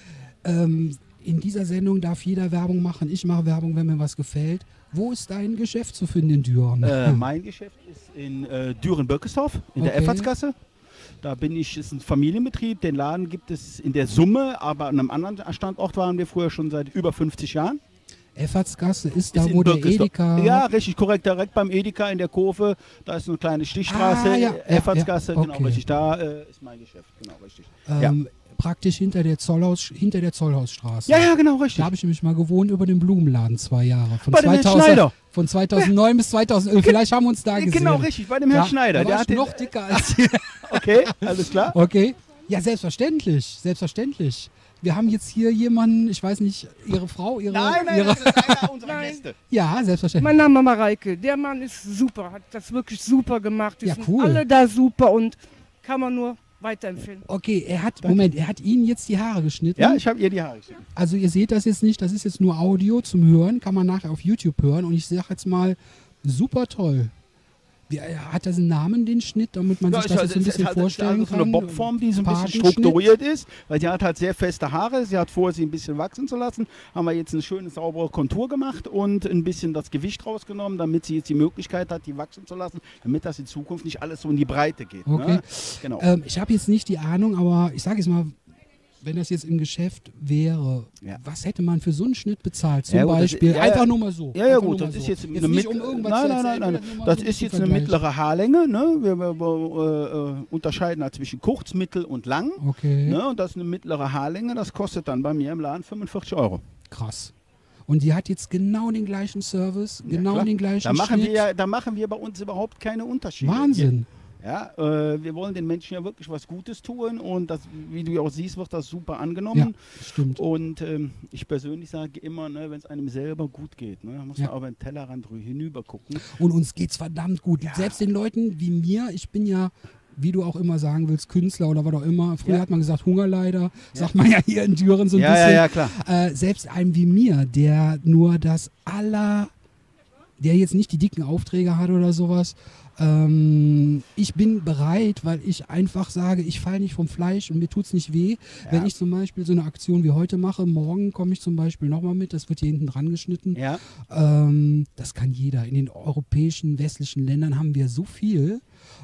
Ähm, in dieser Sendung darf jeder Werbung machen. Ich mache Werbung, wenn mir was gefällt. Wo ist dein Geschäft zu finden in Düren? Äh, mein Geschäft ist in äh, Düren-Böckesdorf, in der Okay. Effertsgasse. Da bin ich, ist ein Familienbetrieb. Den Laden gibt es in der Summe, aber an einem anderen Standort waren wir früher schon seit über 50 Jahren. Effertsgasse ist da, Ist wo der. Edeka. Ja, richtig, korrekt. Direkt beim Edeka in der Kurve. Da ist eine kleine Stichstraße, Ah, ja, ja, Effertsgasse, ja, genau okay. richtig. Da äh, ist mein Geschäft, genau richtig. ähm, Praktisch hinter der, Zollhaus, hinter der Zollhausstraße. Ja, ja, genau richtig. Da habe ich nämlich mal gewohnt über den Blumenladen zwei Jahre. Von, Bei dem Herrn Schneider. von 2009 bis 2011. Vielleicht haben wir uns da gesehen. Genau richtig, bei dem Herrn Ja, Schneider. Da Der war hat ich den, noch dicker als hier. okay, alles klar. Okay. Ja, selbstverständlich. Selbstverständlich. Wir haben jetzt hier jemanden, ich weiß nicht, Ihre Frau, Ihre. Nein, nein, ihre, das ist einer unserer Nein. Gäste. ja, selbstverständlich. Mein Name ist Mareike. Der Mann ist super, hat das wirklich super gemacht. Die Ja, sind cool. alle da super und kann man nur weiterempfehlen. Okay, er hat, Moment, er hat Ihnen jetzt die Haare geschnitten. Ja, ich habe ihr die Haare geschnitten. Also ihr seht das jetzt nicht, das ist jetzt nur Audio zum Hören, kann man nachher auf YouTube hören und ich sage jetzt mal, super toll. Wie, äh, hat das einen Namen, den Schnitt, damit man Ja, sich das jetzt so ein bisschen halt- vorstellen also so kann? eine Bobform, die so ein bisschen strukturiert ist, weil die hat halt sehr feste Haare. Sie hat vor, sie ein bisschen wachsen zu lassen. Haben wir jetzt eine schöne, saubere Kontur gemacht und ein bisschen das Gewicht rausgenommen, damit sie jetzt die Möglichkeit hat, die wachsen zu lassen, damit das in Zukunft nicht alles so in die Breite geht. Okay. Ne? Genau. Ähm, ich habe jetzt nicht die Ahnung, aber ich sage jetzt mal, wenn das jetzt im Geschäft wäre, Ja. was hätte man für so einen Schnitt bezahlt? Zum Ja, gut, das- Beispiel. ja, ja. Einfach nur mal so. Ja, ja gut, das ist jetzt, eine nicht um nein, nein, erzählen, nein, das so ist jetzt eine mittlere Haarlänge. Ne? Wir, wir, wir äh, unterscheiden halt zwischen kurz, mittel und lang. Okay, Ne? Und das ist eine mittlere Haarlänge. Das kostet dann bei mir im Laden 45 Euro. krass. Und die hat jetzt genau den gleichen Service, genau klar. den gleichen Da machen, Schnitt. wir, ja- da machen wir bei uns überhaupt keine Unterschiede. Wahnsinn. Ja, äh, wir wollen den Menschen ja wirklich was Gutes tun und das, wie du ja auch siehst, wird das super Ja, angenommen. stimmt. Und ähm, ich persönlich sage immer, ne, wenn es einem selber gut geht, ne, muss Ja. man auf den Tellerrand hinüber gucken. Und uns geht's verdammt gut. Selbst den Leuten wie mir, ich bin ja, wie du auch immer sagen willst, Künstler oder was auch immer. Früher Ja. hat man gesagt Hungerleider, sagt man ja hier in Düren so ein ja, bisschen. ja, ja, klar. Äh, selbst einem wie mir, der nur das aller, der jetzt nicht die dicken Aufträge hat oder sowas, ähm, ich bin bereit, weil ich einfach sage, ich falle nicht vom Fleisch und mir tut's nicht weh. Wenn ich zum Beispiel so eine Aktion wie heute mache, morgen komme ich zum Beispiel nochmal mit, das wird hier hinten dran geschnitten. Ja. Ähm, das kann jeder. In den europäischen, westlichen Ländern haben wir so viel.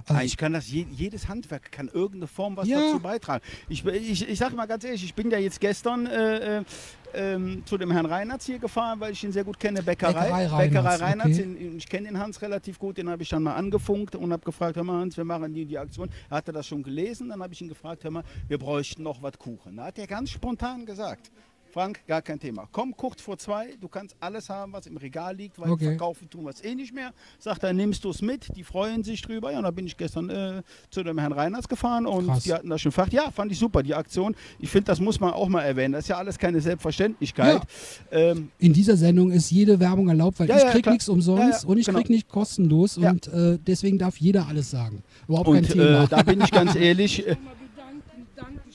Äh, Eigentlich kann das je, jedes Handwerk kann irgendeine Form was Ja. dazu beitragen. Ich, ich, ich sage mal ganz ehrlich, ich bin ja jetzt gestern äh, äh, ähm, zu dem Herrn Reinhardt hier gefahren, weil ich ihn sehr gut kenne, Bäckerei. Bäckerei Reinhardt, Bäckerei Reinhardt. okay. Ich kenne den Hans relativ gut, den habe ich dann mal angefunkt und habe gefragt, hör mal Hans, wir machen die, die Aktion. Er hatte das schon gelesen, dann habe ich ihn gefragt, hör mal, wir bräuchten noch was Kuchen. Da hat er ganz spontan gesagt, Frank, gar kein Thema. Komm kurz vor zwei, du kannst alles haben, was im Regal liegt, weil Okay. verkaufen tun wir es eh nicht mehr. Sagt er, nimmst du es mit, die freuen sich drüber. Ja, und da bin ich gestern äh, zu dem Herrn Reiners gefahren und Krass. die hatten das schon gefragt. Ja, fand ich super, die Aktion. Ich finde, das muss man auch mal erwähnen. Das ist ja alles keine Selbstverständlichkeit. Ähm, in dieser Sendung ist jede Werbung erlaubt, weil Ja, ich ja, krieg klar. nichts umsonst Ja, ja, und ich genau. krieg nicht kostenlos Ja. und äh, deswegen darf jeder alles sagen. Überhaupt kein und Thema. äh, da bin ich ganz ehrlich, äh,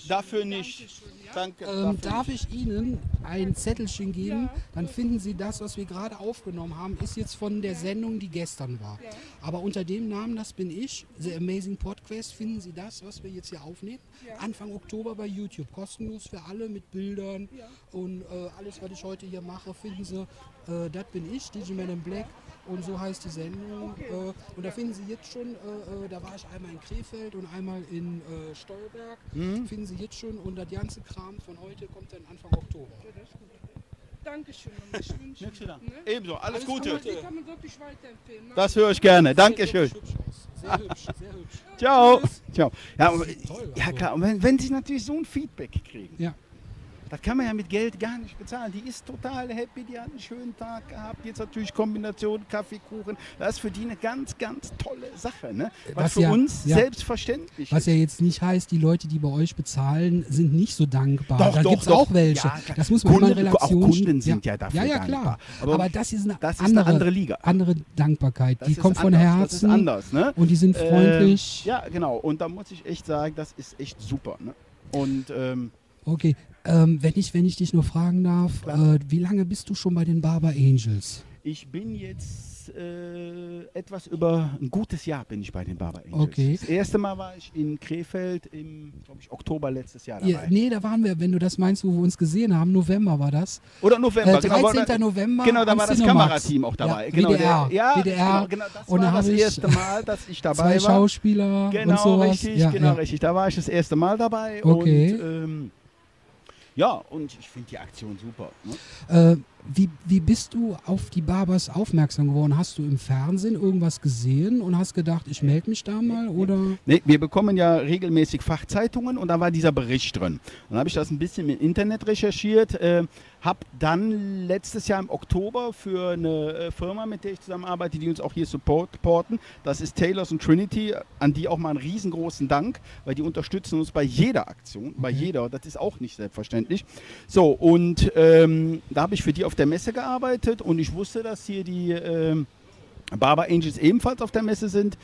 dafür nicht. Danke. Ähm, darf ich Ihnen ein Zettelchen geben? Ja. Dann finden Sie das, was wir gerade aufgenommen haben, ist jetzt von der Sendung, die gestern war. Aber unter dem Namen, das bin ich, The Amazing Podcast, finden Sie das, was wir jetzt hier aufnehmen. Ja. Anfang Oktober bei YouTube. Kostenlos für alle mit Bildern Ja. und äh, alles, was ich heute hier mache, finden Sie. Äh, das bin ich, Digimon in Black. Und so heißt die Sendung. Äh, und da finden Sie jetzt schon, äh, äh, da war ich einmal in Krefeld und einmal in äh, Stolberg. Mhm. Finden Sie jetzt schon und das ganze Kram von heute kommt dann Anfang Oktober. Ja. Dankeschön. Ich wünsche ne? Ebenso, alles, Alles Gute. Kann man wirklich weiterempfehlen. ne? Das höre ich gerne. Dankeschön. Sieht wirklich hübsch. Sehr hübsch, sehr hübsch. Ciao. Ciao. Ja, ja klar, und wenn, wenn Sie natürlich so ein Feedback kriegen, Ja. Das kann man ja mit Geld gar nicht bezahlen. Die ist total happy, die hat einen schönen Tag gehabt. Jetzt natürlich Kombination Kaffee, Kuchen. Das ist für die eine ganz, ganz tolle Sache. Ne? Was, Was für ja- uns ja. selbstverständlich Was ist. ja jetzt nicht heißt, die Leute, die bei euch bezahlen, sind nicht so dankbar. Doch, da gibt es auch welche. Ja, das muss man Kunden- immer in Relation auch Kunden sind ja dafür Ja, ja, dankbar. klar. Aber Aber, das ist eine, das ist andere, eine andere Liga. andere Dankbarkeit. Das die kommt von anders. Herzen Das ist anders. Ne? und die sind freundlich. ja, genau. Und da muss ich echt sagen, das ist echt super. Ne? Und ähm, Okay, ähm, wenn, ich, wenn ich dich nur fragen darf, äh, wie lange bist du schon bei den Barber Angels? ich bin jetzt äh, etwas über ein gutes Jahr bin ich bei den Barber Angels. Okay. Das erste Mal war ich in Krefeld im, glaube ich, Oktober letztes Jahr Ja, dabei. nee, da waren wir, wenn du das meinst, wo wir uns gesehen haben, November war das. Oder November. Äh, genau, 13. war- November. Genau, da war das Cinemax. Kamerateam auch dabei. Ja, genau, WDR. Der, ja, WDR. Genau, genau, das Und war das erste Mal, dass ich dabei Zwei war. Schauspieler und Genau, sowas. richtig, ja, genau, ja. richtig. Da war ich das erste Mal dabei. Okay. Und ähm, ja, und ich finde die Aktion super. Ne? Äh, wie, wie bist du auf die Barbers aufmerksam geworden? Hast du im Fernsehen irgendwas gesehen und hast gedacht, ich melde mich da mal? Oder? Nee, wir bekommen ja regelmäßig Fachzeitungen und da war dieser Bericht drin. Dann habe ich das ein bisschen im Internet recherchiert, äh, habe dann letztes Jahr im Oktober für eine äh, Firma, mit der ich zusammenarbeite, die uns auch hier support- supporten, das ist Taylors und Trinity, an die auch mal einen riesengroßen Dank, weil die unterstützen uns bei jeder Aktion, bei Okay. jeder, das ist auch nicht selbstverständlich. So, und ähm, da habe ich für die auf der Messe gearbeitet und ich wusste, dass hier die... ähm, Barber Angels ebenfalls auf der Messe sind.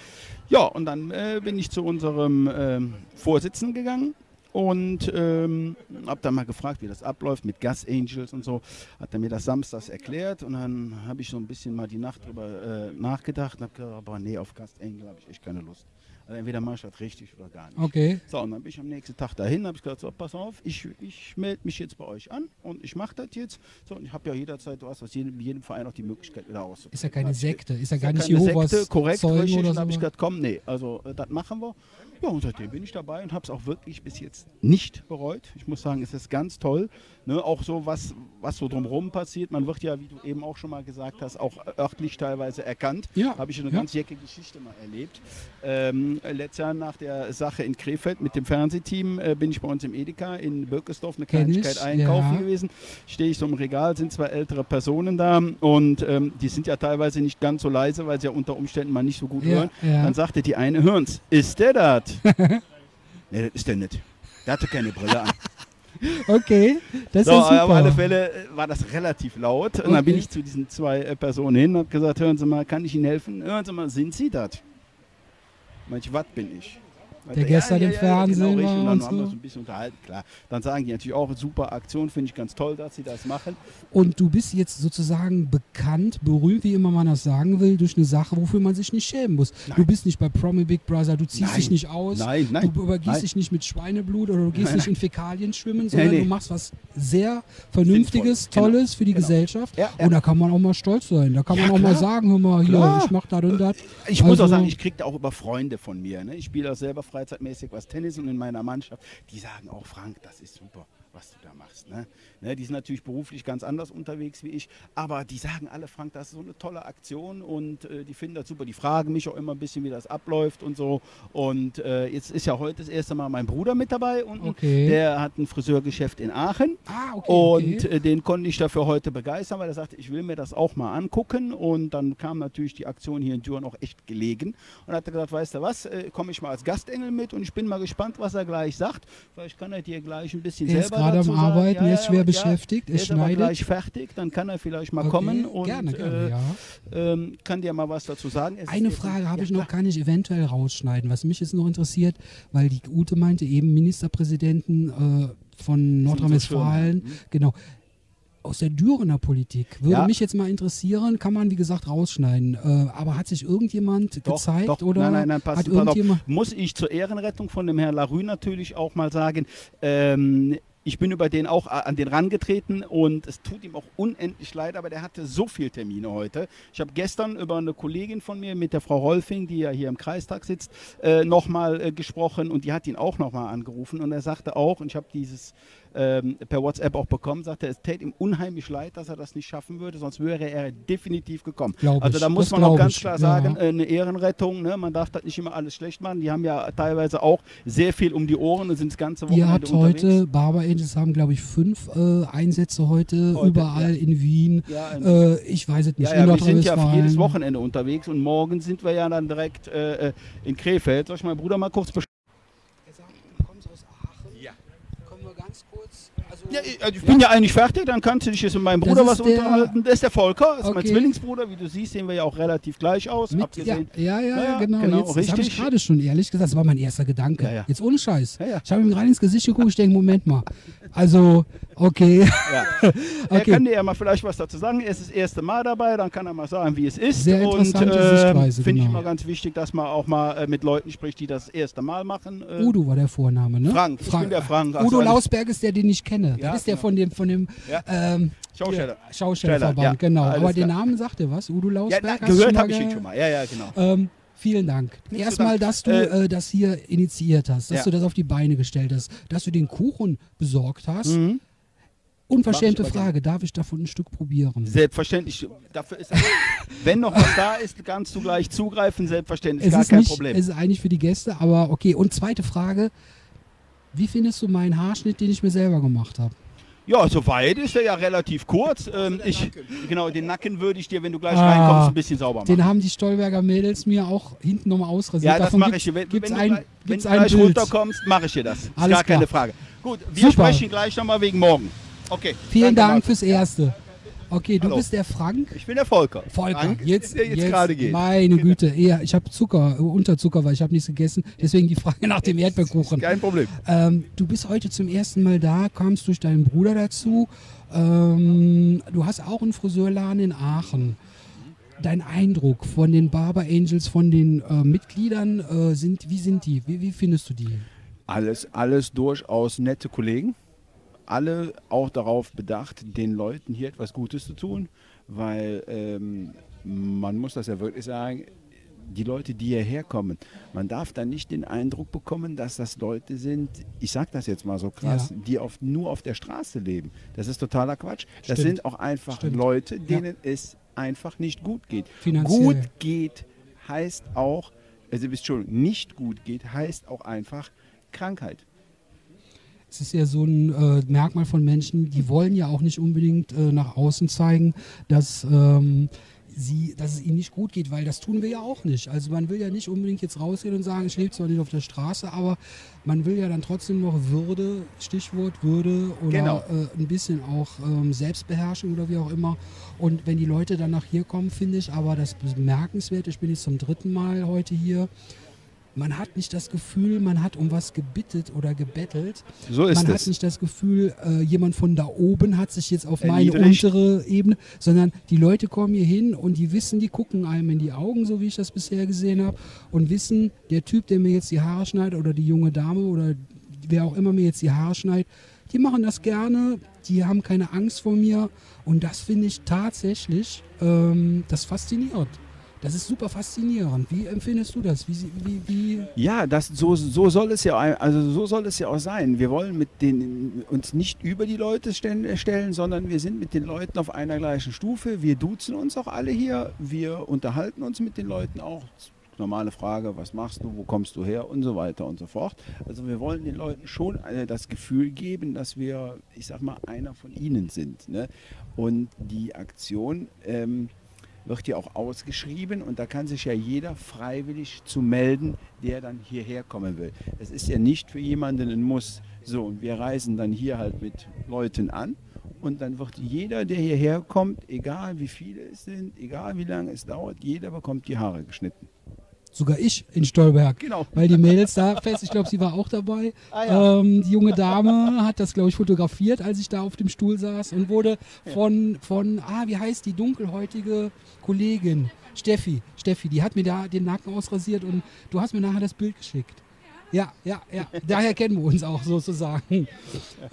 Ja, und dann äh, bin ich zu unserem ähm, Vorsitzenden gegangen und ähm, habe dann mal gefragt, wie das abläuft mit Gas Angels und so. Hat er mir das samstags erklärt und dann habe ich so ein bisschen mal die Nacht drüber äh, nachgedacht und habe gesagt, aber nee, auf Gas Angel habe ich echt keine Lust. Also entweder mache ich das richtig oder gar nicht. Okay. So, und dann bin ich am nächsten Tag dahin, habe ich gesagt, so, pass auf, ich, ich melde mich jetzt bei euch an und ich mache das jetzt. So, und ich habe ja jederzeit, du hast aus jedem, jedem Verein auch die Möglichkeit wieder auszuprobieren. Ist ja keine Sekte, ist ja gar nicht Jehovas Sekte, korrekt, Zeugen richtig. oder Und dann habe ich so. gesagt, komm, nee, also äh, das machen wir. Ja, und seitdem bin ich dabei und habe es auch wirklich bis jetzt nicht bereut. Ich muss sagen, es ist ganz toll. Ne? Auch so, was, was so drumherum passiert. Man wird ja, wie du eben auch schon mal gesagt hast, auch örtlich teilweise erkannt. Ja, Habe ich eine ja. ganz jecke Geschichte mal erlebt. Ähm, äh, letztes Jahr nach der Sache in Krefeld mit dem Fernsehteam äh, bin ich bei uns im Edeka in Birkesdorf eine Kleinigkeit einkaufen ja. gewesen. Stehe ich so im Regal, sind zwei ältere Personen da und ähm, die sind ja teilweise nicht ganz so leise, weil sie ja unter Umständen mal nicht so gut hören. Dann sagte die eine, hören's, ist der das? nee, das ist der nicht. Der hatte keine Brille an. Okay, das So, ist super. auf alle Fälle äh, war das relativ laut. Und dann bin Okay. ich zu diesen zwei äh, Personen hin und habe gesagt, hören Sie mal, kann ich Ihnen helfen? Hören Sie mal, sind Sie das? Manch, was bin ich? Der gestern im Fernsehen genau, war Und dann und haben wir so. so ein bisschen unterhalten, klar. Dann sagen die natürlich auch, super Aktion, finde ich ganz toll, dass Sie das machen. Und du bist jetzt sozusagen bekannt, berühmt, wie immer man das sagen will, durch eine Sache, wofür man sich nicht schämen muss. Du bist nicht bei Promi Big Brother, du ziehst Nein. dich nicht aus, Nein, nein, du übergießt nein. dich nicht mit Schweineblut oder du gehst Nein, nicht nein. in Fäkalien schwimmen, sondern du machst was sehr Vernünftiges, Sinnvoll, genau, Tolles für die genau. Gesellschaft. Ja, ja. Und da kann man auch mal stolz sein. Da kann Ja, man auch mal klar. sagen, hör mal, hier, Klar. ich mach das und das. Ich muss auch Also- sagen, ich kriege da auch über Freunde von mir. Ne? Ich spiele auch selber freizeitmäßig was Tennis und in meiner Mannschaft, die sagen auch, Frank, das ist super, was du da machst. Ne? Ne? Die sind natürlich beruflich ganz anders unterwegs wie ich, aber die sagen alle, Frank, das ist so eine tolle Aktion und äh, die finden das super. Die fragen mich auch immer ein bisschen, wie das abläuft und so. Und äh, jetzt ist ja heute das erste Mal mein Bruder mit dabei unten. Okay. Der hat ein Friseurgeschäft in Aachen. Ah, okay. Und okay. äh, den konnte ich dafür heute begeistern, weil er sagte, ich will mir das auch mal angucken. Und dann kam natürlich die Aktion hier in Düren auch echt gelegen. Und hat er gesagt, weißt du was, äh, komme ich mal als Gastengel mit und ich bin mal gespannt, was er gleich sagt. Vielleicht kann er dir gleich ein bisschen Er ist selber gerade am. Arbeiten, ist schwer ja, beschäftigt, er er ist aber gleich fertig, dann kann er vielleicht mal Okay, kommen und gerne, gerne, äh, ja. ähm, kann dir mal was dazu sagen. Es Eine Frage habe ja, ich noch, kann ich eventuell rausschneiden, was mich jetzt noch interessiert, weil die Ute meinte eben Ministerpräsidenten äh, von Nordrhein-Westfalen, Schirm, hm? genau. Aus der Dürener Politik würde Ja. mich jetzt mal interessieren, kann man wie gesagt rausschneiden. Äh, aber hat sich irgendjemand Doch, gezeigt doch. oder nein, nein, nein, pass, hat pass auf. irgendjemand? Muss ich zur Ehrenrettung von dem Herrn Larue natürlich auch mal sagen, ähm, ich bin über den auch a- an den rangetreten und es tut ihm auch unendlich leid, aber der hatte so viele Termine heute. Ich habe gestern über eine Kollegin von mir mit der Frau Rolfing, die ja hier im Kreistag sitzt, äh, nochmal äh, gesprochen und die hat ihn auch nochmal angerufen und er sagte auch, und ich habe dieses ähm, per WhatsApp auch bekommen, sagte, es täte ihm unheimlich leid, dass er das nicht schaffen würde, sonst wäre er definitiv gekommen. Glaub also da muss das man auch ganz klar ja. sagen, äh, eine Ehrenrettung, ne? man darf das nicht immer alles schlecht machen. Die haben ja teilweise auch sehr viel um die Ohren und sind das ganze Ihr Wochenende habt unterwegs. heute, Barber Angels haben glaube ich fünf äh, Einsätze heute, Heute, überall in Wien. Ja, in- Äh, ich weiß es nicht, ja, ja, wir sind ja jedes Wochenende unterwegs und morgen sind wir ja dann direkt äh, äh, in Krefeld. Soll ich meinen Bruder mal kurz besch Er sagt, du kommst aus Aachen. Ja. Können wir ganz kurz. Also, ja, ich, also ich bin ja eigentlich fertig, dann kannst du dich jetzt mit meinem Bruder was der- unterhalten. Das ist der Volker, das ist mein Okay. Zwillingsbruder. Wie du siehst, sehen wir ja auch relativ gleich aus. Mit, ja, ja, ja, Ja, ja, genau. genau, Jetzt, das habe ich richtig. gerade schon ehrlich gesagt. Das war mein erster Gedanke. Ja, ja. Jetzt ohne Scheiß. Ja, ja. Ich habe ihm gerade ins Gesicht geguckt. Ich denke, Moment mal. Also, okay. Ja. Er Okay. kann dir ja mal vielleicht was dazu sagen. Er ist das erste Mal dabei, dann kann er mal sagen, wie es ist. Sehr und interessante ähm, Sichtweise, finde ich genau. immer ganz wichtig, dass man auch mal äh, mit Leuten spricht, die das erste Mal machen. Äh, Udo war der Vorname, ne? Frank, ich bin der Frank. Ach Udo Lausberg ist der, den ich kenne. Ja, das ist der genau. von dem, von dem Ja. ähm, Schausteller. Schaustellerverband, ja, genau. alles Aber den klar. Namen sagt er was? Udo Ja, Lausberg? na, hast du gehört habe ich ihn schon mal. Ja, ja, genau. Ähm, vielen Dank. Nichts zu Erstmal, danken. dass du Äh, äh, das hier initiiert hast, dass ja. du das auf die Beine gestellt hast, dass du den Kuchen besorgt hast. Mhm. Unverschämte Frage, darf ich davon ein Stück probieren? Selbstverständlich. Dafür ist, wenn noch was da ist, kannst du gleich zugreifen. Selbstverständlich, Es gar ist, kein nicht, Problem. es ist eigentlich für die Gäste, aber okay. Und zweite Frage, wie findest du meinen Haarschnitt, den ich mir selber gemacht habe? Ja, soweit ist er ja relativ kurz. Ähm, ich, genau, den Nacken würde ich dir, wenn du gleich Ah, reinkommst, ein bisschen sauber machen. Den haben die Stolberger Mädels mir auch hinten nochmal ausrasiert. Ja, das mache ich dir. Wenn, Gibt's wenn, ein, du, gleich- wenn gibt's du gleich runterkommst, mache ich dir das. Ist Alles gar keine klar. Frage. Gut, wir Super. sprechen gleich nochmal wegen morgen. Okay. Vielen danke, Dank Marco. fürs Erste. Okay, du Hallo. bist der Frank. Ich bin der Volker. Volker, Frank, jetzt, der jetzt, jetzt gerade geht. Meine Güte, ja, ich habe Zucker, äh, Unterzucker, weil ich habe nichts gegessen. Deswegen die Frage nach dem Erdbeerkuchen. Kein Problem. Ähm, du bist heute zum ersten Mal da, kamst durch deinen Bruder dazu. Ähm, du hast auch einen Friseurladen in Aachen. Dein Eindruck von den Barber Angels, von den äh, Mitgliedern, äh, sind, wie sind die? Wie, wie findest du die? Alles, alles durchaus nette Kollegen. Alle auch darauf bedacht, den Leuten hier etwas Gutes zu tun, weil ähm, man muss das ja wirklich sagen, die Leute, die hierher kommen, man darf da nicht den Eindruck bekommen, dass das Leute sind, ich sage das jetzt mal so krass, Ja. die auf, nur auf der Straße leben. Das ist totaler Quatsch. Das Stimmt. sind auch einfach Stimmt. Leute, Ja. denen es einfach nicht gut geht. Finanziell. Gut geht heißt auch, also Entschuldigung, nicht gut geht heißt auch einfach Krankheit. Es ist ja so ein äh, Merkmal von Menschen, die wollen ja auch nicht unbedingt äh, nach außen zeigen, dass, ähm, sie, dass es ihnen nicht gut geht, weil das tun wir ja auch nicht. Also man will ja nicht unbedingt jetzt rausgehen und sagen, ich lebe zwar nicht auf der Straße, aber man will ja dann trotzdem noch Würde, Stichwort Würde oder Genau. äh, ein bisschen auch ähm, Selbstbeherrschung oder wie auch immer. Und wenn die Leute dann nach hier kommen, finde ich aber das bemerkenswert. Ich bin jetzt zum dritten Mal heute hier. Man hat nicht das Gefühl, man hat um was gebittet oder gebettelt. So ist man es. hat nicht das Gefühl, äh, jemand von da oben hat sich jetzt auf meine untere Ebene, sondern die Leute kommen hier hin und die wissen, die gucken einem in die Augen, so wie ich das bisher gesehen habe, und wissen, der Typ, der mir jetzt die Haare schneidet oder die junge Dame oder wer auch immer mir jetzt die Haare schneidet, die machen das gerne, die haben keine Angst vor mir und das finde ich tatsächlich, ähm, das fasziniert. Das ist super faszinierend. Wie empfindest du das? Wie, wie, wie Ja, das, so, so soll es ja, also so soll es ja auch sein. Wir wollen mit den, uns nicht über die Leute stellen, stellen, sondern wir sind mit den Leuten auf einer gleichen Stufe. Wir duzen uns auch alle hier. Wir unterhalten uns mit den Leuten auch. Normale Frage, was machst du, wo kommst du her und so weiter und so fort. Also wir wollen den Leuten schon äh, das Gefühl geben, dass wir, ich sag mal, einer von ihnen sind. Ne? Und die Aktion ähm, wird ja auch ausgeschrieben und da kann sich ja jeder freiwillig zu melden, der dann hierher kommen will. Es ist ja nicht für jemanden ein Muss. So, und wir reisen dann hier halt mit Leuten an und dann wird jeder, der hierher kommt, egal wie viele es sind, egal wie lange es dauert, jeder bekommt die Haare geschnitten. Sogar ich in Stolberg. Genau. Weil die Mädels da fest, ich glaube, sie war auch dabei. Ah, ja. ähm, die junge Dame hat das, glaube ich, fotografiert, als ich da auf dem Stuhl saß und wurde von, von, ah, wie heißt die dunkelhäutige Kollegin? Steffi, Steffi, die hat mir da den Nacken ausrasiert und du hast mir nachher das Bild geschickt. Ja, ja, ja. Daher kennen wir uns auch sozusagen.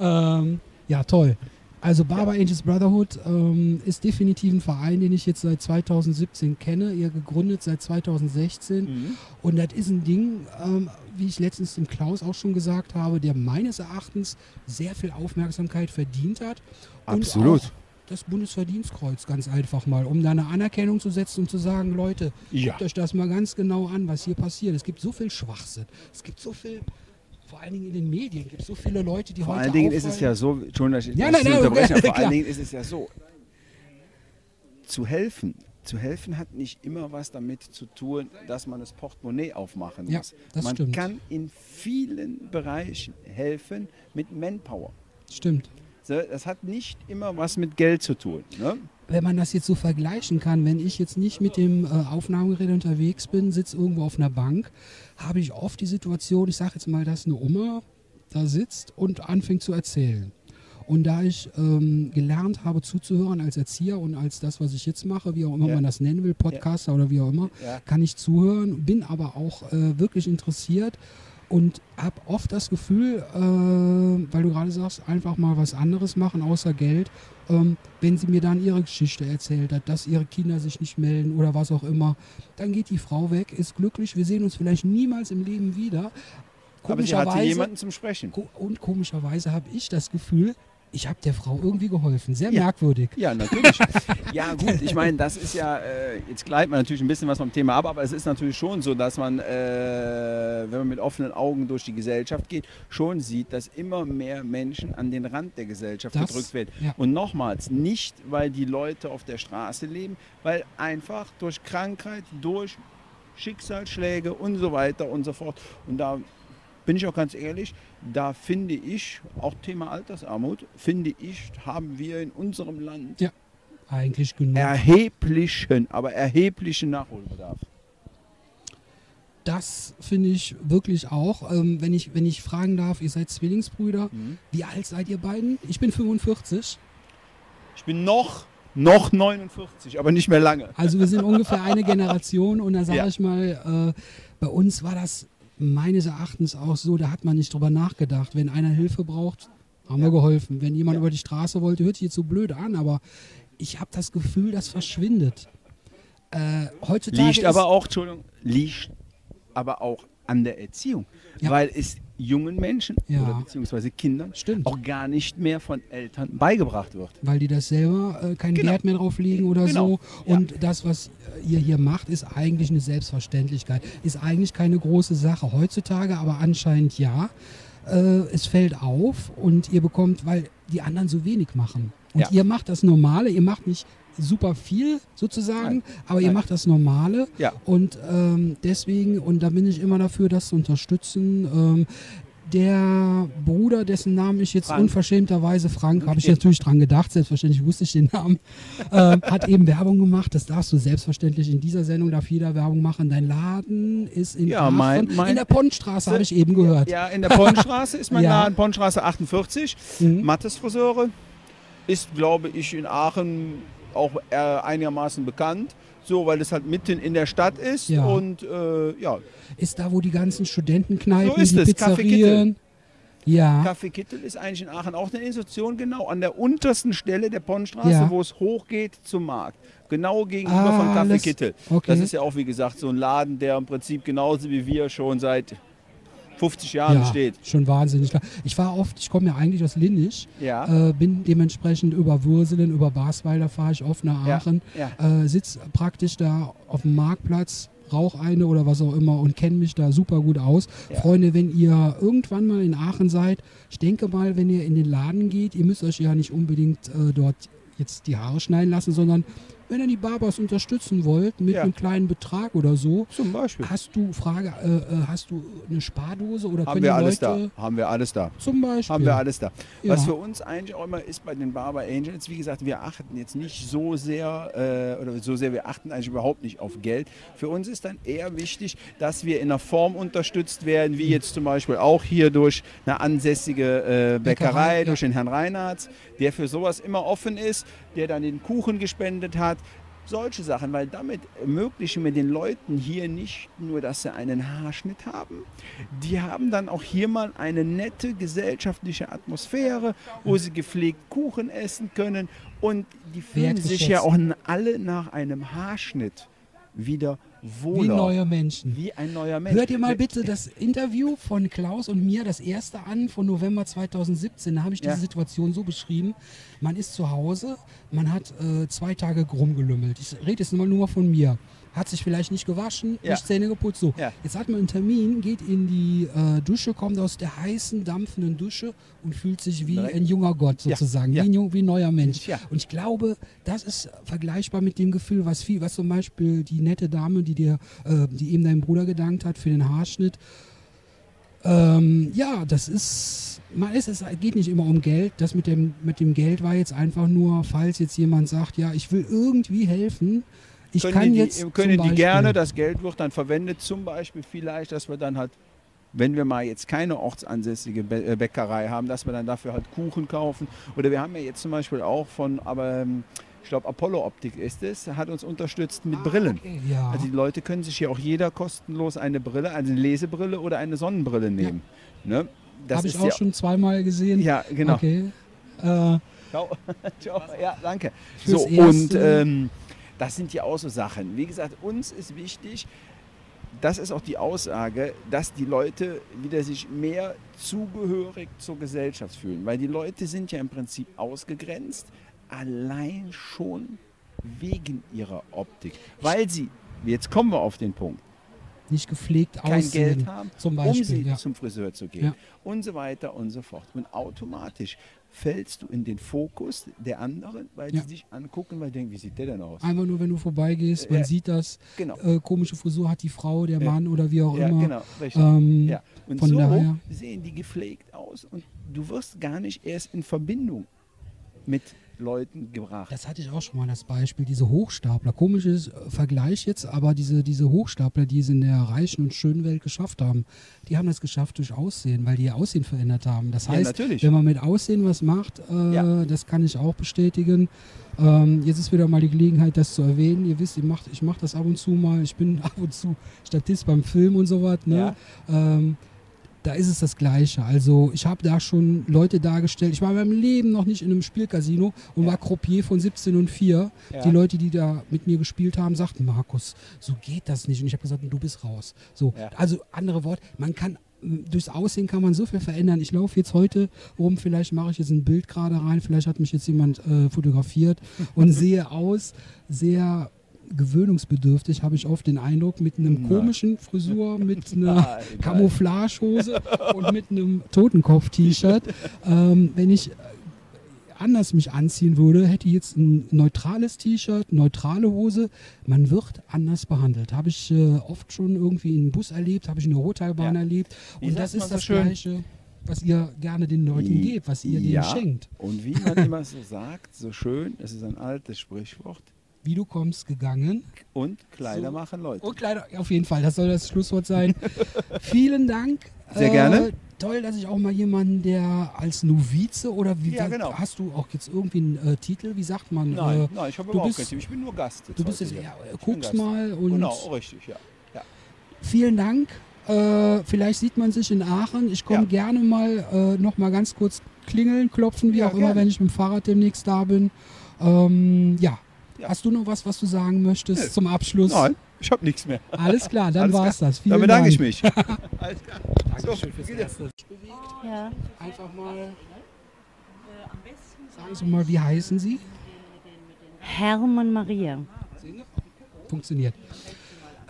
Ähm, ja, toll. Also Barber Angels Brotherhood ähm, ist definitiv ein Verein, den ich jetzt seit 2017 kenne. Ihr gegründet seit 2016. Mhm. Und das ist ein Ding, ähm, wie ich letztens dem Klaus auch schon gesagt habe, der meines Erachtens sehr viel Aufmerksamkeit verdient hat. Und Absolut. Auch das Bundesverdienstkreuz ganz einfach mal, um da eine Anerkennung zu setzen und zu sagen, Leute, Ja. guckt euch das mal ganz genau an, was hier passiert. Es gibt so viel Schwachsinn. Es gibt so viel, vor allen Dingen in den Medien, gibt es so viele Leute, die Vor heute allen Dingen ist es ja so, schon, dass ich Ja, nein, nein, okay, vor allen Dingen ist es ja so, zu helfen, zu helfen hat nicht immer was damit zu tun, dass man das Portemonnaie aufmachen Ja, muss. das man stimmt. kann in vielen Bereichen helfen mit Manpower. Stimmt. So, Das hat nicht immer was mit Geld zu tun. Ne? Wenn man das jetzt so vergleichen kann, wenn ich jetzt nicht mit dem äh, Aufnahmegerät unterwegs bin, sitze irgendwo auf einer Bank, habe ich oft die Situation, ich sage jetzt mal, dass eine Oma da sitzt und anfängt zu erzählen. Und da ich ähm, gelernt habe zuzuhören als Erzieher und als das, was ich jetzt mache, wie auch immer Ja. man das nennen will, Podcaster oder wie auch immer, Ja. kann ich zuhören, bin aber auch äh, wirklich interessiert und habe oft das Gefühl, äh, weil du gerade sagst, einfach mal was anderes machen außer Geld, ähm, wenn sie mir dann ihre Geschichte erzählt hat, dass ihre Kinder sich nicht melden oder was auch immer, dann geht die Frau weg, ist glücklich, wir sehen uns vielleicht niemals im Leben wieder. Aber sie hatte jemanden zum Sprechen. Und komischerweise habe ich das Gefühl, ich habe der Frau irgendwie geholfen. Sehr Ja. merkwürdig. Ja, natürlich. ja, gut, ich meine, das ist ja, äh, jetzt gleitet man natürlich ein bisschen was vom Thema ab, aber es ist natürlich schon so, dass man, äh, wenn man mit offenen Augen durch die Gesellschaft geht, schon sieht, dass immer mehr Menschen an den Rand der Gesellschaft Das- gedrückt werden. ja. Und nochmals, nicht, weil die Leute auf der Straße leben, weil einfach durch Krankheit, durch Schicksalsschläge und so weiter und so fort. Und da bin ich auch ganz ehrlich, da finde ich, auch Thema Altersarmut, finde ich, haben wir in unserem Land Ja. eigentlich genug. erheblichen, aber erheblichen Nachholbedarf. Das finde ich wirklich auch. Ähm, wenn, ich, wenn ich fragen darf, ihr seid Zwillingsbrüder. Mhm. Wie alt seid ihr beiden? Ich bin 45. Ich bin noch, noch 49, aber nicht mehr lange. Also wir sind ungefähr eine Generation und da sage Ja. ich mal, äh, bei uns war das meines Erachtens auch so, da hat man nicht drüber nachgedacht. Wenn einer Hilfe braucht, haben wir geholfen. Wenn jemand Ja. über die Straße wollte, hört sich jetzt so blöd an, aber ich habe das Gefühl, das verschwindet. Äh, heutzutage Liegt aber auch, Entschuldigung, liegt aber auch an der Erziehung. Ja. Weil es jungen Menschen Ja. oder beziehungsweise Kindern Stimmt. auch gar nicht mehr von Eltern beigebracht wird. weil die das selber äh, keinen Genau. Wert mehr drauf legen oder Genau. so. Und das, was ihr hier macht, ist eigentlich eine Selbstverständlichkeit. Ist eigentlich keine große Sache. Heutzutage aber anscheinend ja. Äh, es fällt auf und ihr bekommt, weil die anderen so wenig machen. Und Ja. ihr macht das Normale, ihr macht nicht super viel sozusagen, Nein. aber ihr Nein. macht das Normale. Ja. Und ähm, deswegen, und da bin ich immer dafür, das zu unterstützen. Ähm, der Bruder, dessen Namen ich jetzt Frank. unverschämterweise, Frank, habe ich natürlich dran gedacht, selbstverständlich wusste ich den Namen, ähm, hat eben Werbung gemacht. Das darfst du selbstverständlich in dieser Sendung, darf jeder Werbung machen. Dein Laden ist in Ja, mein- mein- in der Ponnstraße, habe ich eben gehört. Ja, in der Ponnstraße ist mein Ja. Laden, Ponnstraße 48. Mhm. Mattes Friseure ist, glaube ich, in Aachen auch eher einigermaßen bekannt. So, weil es halt mitten in der Stadt ist Ja. und äh, ja, Ist da, wo die ganzen Studentenkneipen, So ist die es, Pizzerien. Ja, Café Kittel ist eigentlich in Aachen auch eine Institution, genau an der untersten Stelle der Ponnstraße, Ja. wo es hochgeht zum Markt. Genau gegenüber Ah, von Café alles- Kittel. okay. Das ist ja auch, wie gesagt, so ein Laden, der im Prinzip genauso wie wir schon seit 50 Jahren ja besteht. schon wahnsinnig klar. Ich war oft, ich komme ja eigentlich aus Linnig, Ja. äh, bin dementsprechend über Wurselen, über Basweiler fahre ich oft nach Aachen, ja. äh, sitz praktisch da auf dem Marktplatz, rauch eine oder was auch immer und kenne mich da super gut aus. Ja. Freunde, wenn ihr irgendwann mal in Aachen seid, ich denke mal, wenn ihr in den Laden geht, ihr müsst euch ja nicht unbedingt äh, dort jetzt die Haare schneiden lassen, sondern wenn ihr die Barbers unterstützen wollt mit Ja. einem kleinen Betrag oder so, Zum Beispiel. hast du Frage, äh, äh, hast du eine Spardose oder Haben wir alles Leute da. Haben wir alles da. zum Beispiel Haben wir alles da. Ja. Was für uns eigentlich auch immer ist bei den Barber Angels, wie gesagt, wir achten jetzt nicht so sehr, äh, oder so sehr, wir achten eigentlich überhaupt nicht auf Geld. Für uns ist dann eher wichtig, dass wir in einer Form unterstützt werden, wie jetzt zum Beispiel auch hier durch eine ansässige äh, Bäckerei, Bäckerei, ja. durch den Herrn Reinhardt, der für sowas immer offen ist, der dann den Kuchen gespendet hat. Solche Sachen, weil damit ermöglichen wir den Leuten hier nicht nur, dass sie einen Haarschnitt haben, die haben dann auch hier mal eine nette gesellschaftliche Atmosphäre, wo sie gepflegt Kuchen essen können. Und die fühlen sich ja auch alle nach einem Haarschnitt wieder wohler. wie neue Menschen. Wie ein neuer Mensch. Hört ihr mal bitte das Interview von Klaus und mir, das erste an von November 2017. Da habe ich diese Ja. Situation so beschrieben. Man ist zu Hause, man hat äh, zwei Tage rumgelümmelt. Ich rede jetzt mal nur von mir. Hat sich vielleicht nicht gewaschen, Ja. nicht Zähne geputzt. So. Ja. Jetzt hat man einen Termin, geht in die äh, Dusche, kommt aus der heißen, dampfenden Dusche und fühlt sich wie Direkt. ein junger Gott sozusagen, Ja. Wie, ein, wie ein neuer Mensch. Und ich glaube, das ist vergleichbar mit dem Gefühl, was viel, was zum Beispiel die nette Dame, die dir, äh, die eben deinem Bruder gedankt hat für den Haarschnitt. Ähm, ja, das ist, man ist, es geht nicht immer um Geld. Das mit dem, mit dem Geld war jetzt einfach nur, falls jetzt jemand sagt, ja, ich will irgendwie helfen. Ich können kann die, jetzt können die Beispiel, gerne, das Geld wird dann verwendet, zum Beispiel vielleicht, dass wir dann halt, wenn wir mal jetzt keine ortsansässige äh, Bäckerei haben, dass wir dann dafür halt Kuchen kaufen. Oder wir haben ja jetzt zum Beispiel auch von, aber ähm, ich glaube Apollo Optik ist es, hat uns unterstützt mit Brillen. Okay, ja. Also die Leute können sich hier auch jeder kostenlos eine Brille, also eine Lesebrille oder eine Sonnenbrille nehmen. Ne? Das Habe ich auch ja, schon zweimal gesehen. Ja, genau. Okay. Äh, Ciao. Ciao. Ja, danke. So, und ähm, das sind ja auch so Sachen. Wie gesagt, uns ist wichtig, das ist auch die Aussage, dass die Leute wieder sich mehr zugehörig zur Gesellschaft fühlen. Weil die Leute sind ja im Prinzip ausgegrenzt, allein schon wegen ihrer Optik. Weil sie, jetzt kommen wir auf den Punkt, nicht gepflegt kein aussehen. Geld haben, zum um Beispiel, sie ja. zum Friseur zu gehen Ja. und so weiter und so fort. Und automatisch fällst du in den Fokus der anderen, weil Ja. sie dich angucken, weil sie denken, wie sieht der denn aus? Einfach nur, wenn du vorbeigehst, man Ja. sieht das. Genau. Äh, komische Frisur hat die Frau, der Ja. Mann oder wie auch immer. genau, richtig. Ähm, ja. Und von so daher- sehen die gepflegt aus und du wirst gar nicht erst in Verbindung mit Leuten gebracht. Das hatte ich auch schon mal das Beispiel, diese Hochstapler. Komisches äh, Vergleich jetzt, aber diese, diese Hochstapler, die es in der reichen und schönen Welt geschafft haben, die haben das geschafft durch Aussehen, weil die ihr Aussehen verändert haben. Das Ja, heißt, natürlich. wenn man mit Aussehen was macht, äh, Ja. das kann ich auch bestätigen. Ähm, jetzt ist wieder mal die Gelegenheit, das zu erwähnen. Ihr wisst, ihr macht, ich mache das ab und zu mal. Ich bin ab und zu Statist beim Film und so was. Ne? Ähm, da ist es das Gleiche. Also ich habe da schon Leute dargestellt. Ich war in meinem Leben noch nicht in einem Spielcasino und Ja. war Croupier von 17 und 4. Ja. Die Leute, die da mit mir gespielt haben, sagten, Markus, so geht das nicht. Und ich habe gesagt, du bist raus. So, Ja. also andere Worte, man kann m, durchs Aussehen kann man so viel verändern. Ich laufe jetzt heute rum, vielleicht mache ich jetzt ein Bild gerade rein, vielleicht hat mich jetzt jemand äh, fotografiert und sehe aus sehr gewöhnungsbedürftig, habe ich oft den Eindruck, mit einem Nein. komischen Frisur, mit einer. Camouflagehose und mit einem Totenkopf-T-Shirt. ähm, wenn ich anders mich anziehen würde, hätte ich jetzt ein neutrales T-Shirt, neutrale Hose. Man wird anders behandelt. Habe ich äh, oft schon irgendwie in einem Bus erlebt, habe ich in der Hotelbahn Ja. erlebt. Und das ist so das schön? Gleiche, was ihr gerne den Leuten gebt, was ihr ja. denen schenkt. Und wie man immer so sagt, so schön, es ist ein altes Sprichwort. Wie du kommst, gegangen. Und Kleider So. machen Leute. Und leider, auf jeden Fall, das soll das Schlusswort sein. Vielen Dank. Äh, Sehr gerne. Toll, dass ich auch mal jemanden, der als Novize oder wie Ja, genau. hast du auch jetzt irgendwie einen äh, Titel? Wie sagt man? Nein, äh, nein, ich habe überhaupt bist- kein Team. Ich bin nur Gast. Du bist jetzt, ja, Ich bin guck's Gast. mal und Genau, richtig, ja. ja. vielen Dank. Äh, vielleicht sieht man sich in Aachen. Ich komme Ja. gerne mal äh, noch mal ganz kurz klingeln, klopfen, wie auch immer, gerne. wenn ich mit dem Fahrrad demnächst da bin. Ähm, ja. Hast du noch was, was du sagen möchtest Nö. zum Abschluss? Nein, ich habe nichts mehr. Alles klar, dann war's klar. das. Vielen Dann bedanke Dank. ich mich. Alles klar. Dankeschön fürs. Erste. Ja. Einfach mal. Sagen Sie mal, wie heißen Sie? Hermann Maria. Funktioniert.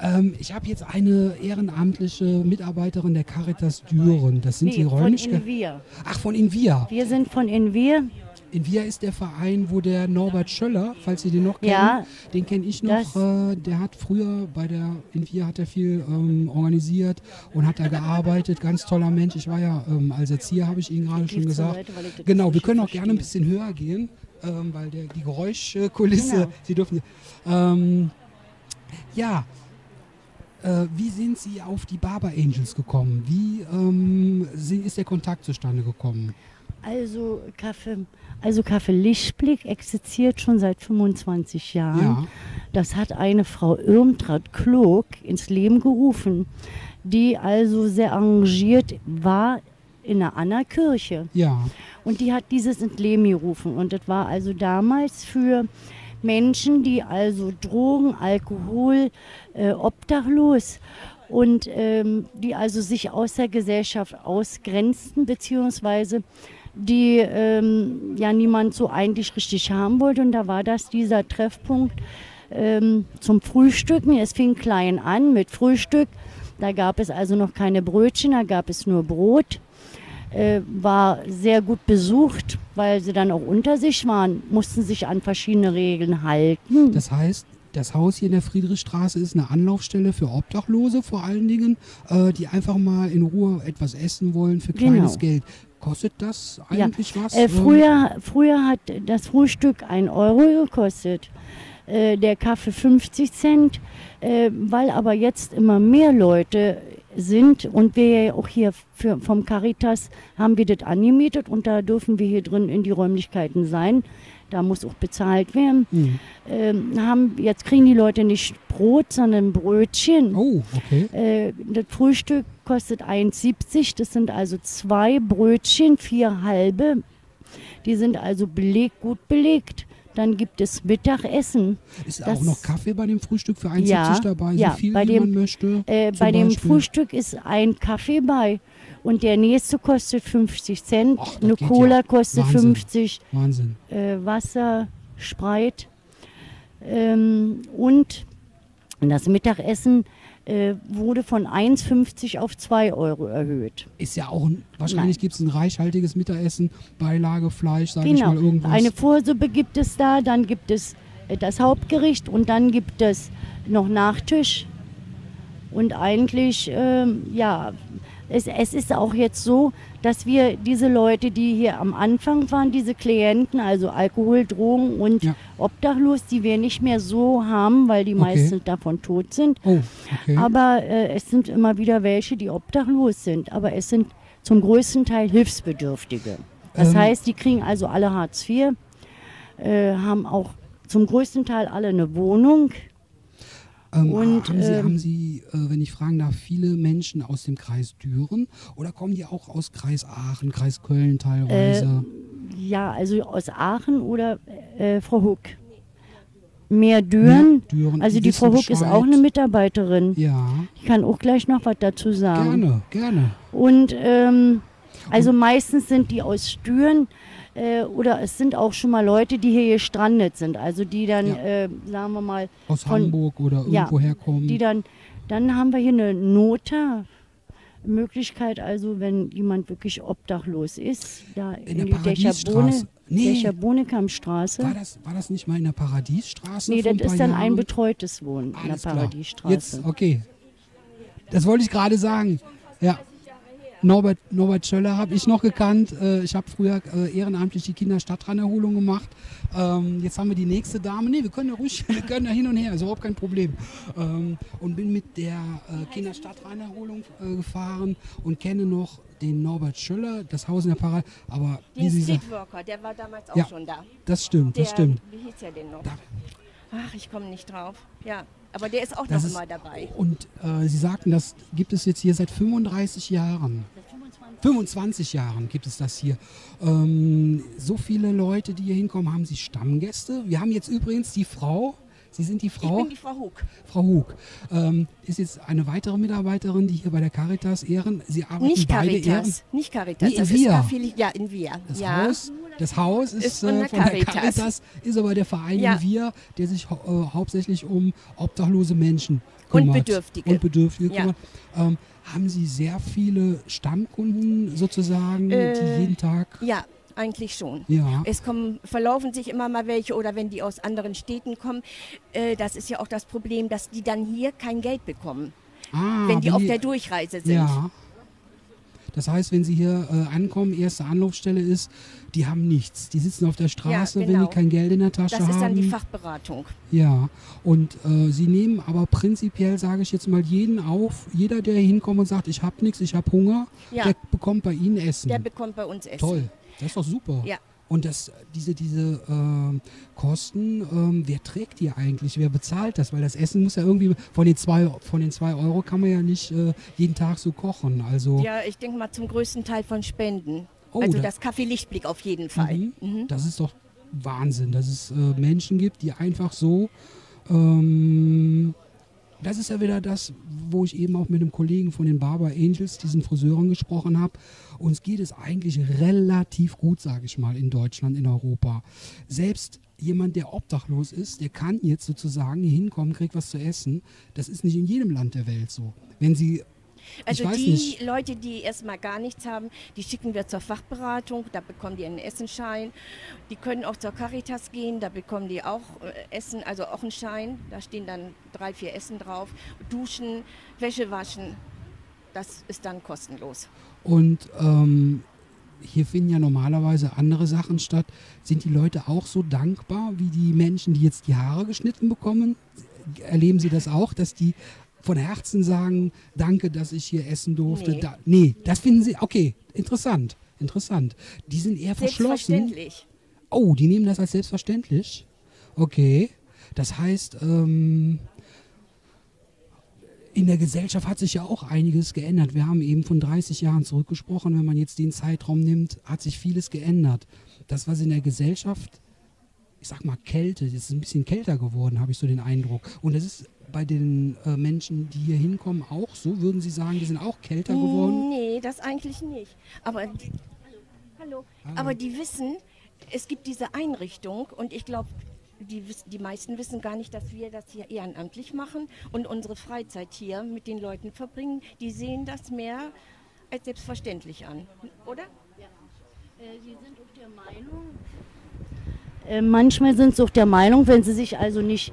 Ähm, ich habe jetzt eine ehrenamtliche Mitarbeiterin der Caritas Düren. Das sind die von Räumlichkeiten. Invia. Ach, von Invia. Wir sind von Invia. Invia ist der Verein, wo der Norbert Schöller, falls Sie den noch kennen, Ja, den kenne ich noch. Äh, der hat früher bei der Invia hat er viel ähm, organisiert und hat da gearbeitet. Ganz toller Mensch. Ich war ja ähm, als Erzieher, habe ich Ihnen gerade schon gesagt. Das Genau, wir können auch gerne ein bisschen höher gehen, ähm, weil der, die Geräuschkulisse, Genau. Sie dürfen. Ähm, ja, äh, wie sind Sie auf die Barber Angels gekommen? Wie ähm, sie- ist der Kontakt zustande gekommen? Also Kaffee, also Kaffee Lichtblick existiert schon seit 25 Jahren. Ja, Das hat eine Frau Irmtraut Klog ins Leben gerufen, die also sehr engagiert war in einer anderen Kirche. ja, Und die hat dieses ins Leben gerufen. Und das war also damals für Menschen, die also Drogen, Alkohol, äh, obdachlos und ähm, die also sich aus der Gesellschaft ausgrenzten, beziehungsweise die ähm, ja niemand so eigentlich richtig haben wollte. Und da war das dieser Treffpunkt ähm, zum Frühstücken. Es fing klein an mit Frühstück. Da gab es also noch keine Brötchen, da gab es nur Brot äh, war sehr gut besucht, weil sie dann auch unter sich waren, mussten sich an verschiedene Regeln halten. das heißt, das Haus hier in der Friedrichstraße ist eine Anlaufstelle für Obdachlose vor allen Dingen, äh, die einfach mal in Ruhe etwas essen wollen für Genau. kleines Geld. Kostet das Ja. eigentlich was? äh, Ähm, früher, früher hat das Frühstück 1 Euro gekostet, äh, der Kaffee 50 Cent, äh, weil aber jetzt immer mehr Leute sind und wir ja auch hier für, vom Caritas haben wir das angemietet und da dürfen wir hier drin in die Räumlichkeiten sein. Da muss auch bezahlt werden. hm. ähm, haben, jetzt kriegen die Leute nicht Brot, sondern Brötchen. Oh, okay. Äh, das Frühstück kostet 1,70. Das sind also zwei Brötchen, vier halbe. Die sind also belegt, gut belegt. Dann gibt es Mittagessen. Ist das- auch noch Kaffee bei dem Frühstück für 1,70 Ja, dabei, ja, so viel bei wie dem- man möchte? Äh, bei dem? Frühstück ist ein Kaffee bei. Und der nächste kostet 50 Cent. Das Eine Cola ja. kostet Wahnsinn. 50. Wahnsinn. äh, Wasser, Spreit ähm, und das Mittagessen äh, wurde von 1,50 auf 2 Euro erhöht. Ist ja auch, ein, wahrscheinlich gibt es ein reichhaltiges Mittagessen, Beilage, Fleisch, sage ich Genau, mal irgendwas. eine Vorsuppe gibt es da, dann gibt es äh, das Hauptgericht und dann gibt es noch Nachtisch. Und eigentlich, ähm, ja, es, es ist auch jetzt so, dass wir diese Leute, die hier am Anfang waren, diese Klienten, also Alkohol, Drogen und Ja. Obdachlos, die wir nicht mehr so haben, weil die Okay. meisten davon tot sind. Oh, okay. Aber äh, es sind immer wieder welche, die obdachlos sind. Aber es sind zum größten Teil Hilfsbedürftige. Das Ähm. heißt, die kriegen also alle Hartz IV, äh, haben auch zum größten Teil alle eine Wohnung. Ähm, Und, haben Sie, ähm, haben Sie äh, wenn ich fragen darf, viele Menschen aus dem Kreis Düren oder kommen die auch aus Kreis Aachen, Kreis Köln teilweise? Ja, also aus Aachen oder äh, Frau Huck. Mehr Düren. Ja, Düren. Also die Frau Huck ist Bescheid. auch eine Mitarbeiterin. Ja, Ich kann auch gleich noch was dazu sagen. gerne, gerne. Und ähm, also meistens sind die aus Stüren äh, oder es sind auch schon mal Leute, die hier gestrandet sind. Also die dann, Ja. äh, sagen wir mal, Aus Von- Hamburg oder ja, irgendwo herkommen. die dann, dann haben wir hier eine Nota. Möglichkeit also, wenn jemand wirklich obdachlos ist, da In in, der die Dächerbohne, Paradiesstraße. Nee. Dächerbohnekampstraße. war, das, war das nicht mal in der Paradiesstraße? Nee, das ein ist dann ein Jahren? betreutes Wohnen in der Alles. Paradiesstraße. Jetzt, okay. Das wollte ich gerade sagen. Ja. Norbert, Norbert Schöller habe ich noch gekannt. Äh, ich habe früher äh, ehrenamtlich die Kinderstadtranerholung gemacht. Ähm, jetzt haben wir die nächste Dame. Nee, wir können ja ruhig, wir können da hin und her, ist überhaupt kein Problem. Ähm, und bin mit der äh, Kinderstadtranerholung äh, gefahren und kenne noch den Norbert Schöller, das Haus in der Parade. Aber wie Den Sie sagen, Streetworker, der war damals auch Ja. schon da. das stimmt, Der, das stimmt. Wie hieß der denn noch? Da- Ach, ich komme nicht drauf. Ja, aber der ist auch Das noch ist- immer dabei. Und äh, Sie sagten, das gibt es jetzt hier seit 35 Jahren. 25 Jahren gibt es das hier. Ähm, so viele Leute, die hier hinkommen, haben Sie Stammgäste. Wir haben jetzt übrigens die Frau. Sie sind die Ich Frau, bin die Frau Hug. Frau Hug. Ähm, ist jetzt eine weitere Mitarbeiterin, die hier bei der Caritas Ehren. Sie arbeiten Nicht beide Caritas. Ehren. Nicht Caritas. Nee, in das Via. ist Café, ja, in Via. Das, ja. Haus, das Haus ist, Ist von äh, der von der Caritas. Caritas, ist aber der Verein Ja. Wir, der sich hau äh, hauptsächlich um obdachlose Menschen Und kümmert. Bedürftige. Und Bedürftige Ja. kümmert. Ähm, haben Sie sehr viele Stammkunden sozusagen, Äh, die jeden Tag... ja, eigentlich schon. Ja, Es kommen, verlaufen sich immer mal welche oder wenn die aus anderen Städten kommen, äh, das ist ja auch das Problem, dass die dann hier kein Geld bekommen, ah, wenn die auf der Durchreise sind. Ja. Das heißt, wenn Sie hier äh, ankommen, erste Anlaufstelle ist, die haben nichts. Die sitzen auf der Straße, wenn genau. die kein Geld in der Tasche Das ist haben. dann die Fachberatung. Ja, und äh, sie nehmen aber prinzipiell, sage ich jetzt mal, jeden auf. Jeder, der hier hinkommt und sagt, ich habe nichts, ich habe Hunger, Ja. der bekommt bei Ihnen Essen. Der bekommt bei uns Essen. Toll, das ist doch super. Ja. Und das, diese, diese ähm, Kosten, ähm, wer trägt die eigentlich? Wer bezahlt das? Weil das Essen muss ja irgendwie, von den zwei, von den zwei Euro kann man ja nicht äh, jeden Tag so kochen. Also Ja, ich denke mal zum größten Teil von Spenden. Oh, also da- das Café Lichtblick auf jeden Fall. Mhm. Mhm. Das ist doch Wahnsinn, dass es äh, Menschen gibt, die einfach so. Ähm, das ist ja wieder das, wo ich eben auch mit einem Kollegen von den Barber Angels, diesen Friseuren, gesprochen habe. Uns geht es eigentlich relativ gut, sage ich mal, in Deutschland, in Europa. Selbst jemand, der obdachlos ist, der kann jetzt sozusagen hier hinkommen, kriegt was zu essen. Das ist nicht in jedem Land der Welt so. Wenn Sie Also die nicht. Leute, die erstmal gar nichts haben, die schicken wir zur Fachberatung, da bekommen die einen Essenschein. Die können auch zur Caritas gehen, da bekommen die auch äh, Essen, also auch einen Schein. Da stehen dann drei, vier Essen drauf. Duschen, Wäsche waschen, das ist dann kostenlos. Und ähm, hier finden ja normalerweise andere Sachen statt. Sind die Leute auch so dankbar wie die Menschen, die jetzt die Haare geschnitten bekommen? Erleben Sie das auch, dass die von Herzen sagen, danke, dass ich hier essen durfte? Nee. Da, nee, das finden Sie, okay, interessant, interessant. Die sind eher verschlossen. Selbstverständlich. Oh, die nehmen das als selbstverständlich? Okay. Das heißt, ähm, in der Gesellschaft hat sich ja auch einiges geändert. Wir haben eben von 30 Jahren zurückgesprochen. Wenn man jetzt den Zeitraum nimmt, hat sich vieles geändert. Das, was in der Gesellschaft, ich sag mal Kälte, das ist ein bisschen kälter geworden, habe ich so den Eindruck. Und das ist bei den äh, Menschen, die hier hinkommen, auch so. Würden Sie sagen, die sind auch kälter geworden? Nee, das eigentlich nicht. Aber die, hallo. Aber die wissen, es gibt diese Einrichtung und ich glaube, die, die meisten wissen gar nicht, dass wir das hier ehrenamtlich machen und unsere Freizeit hier mit den Leuten verbringen. Die sehen das mehr als selbstverständlich an, oder? Sie sind auch der Meinung. Äh, manchmal sind sie auch der Meinung, wenn sie sich also nicht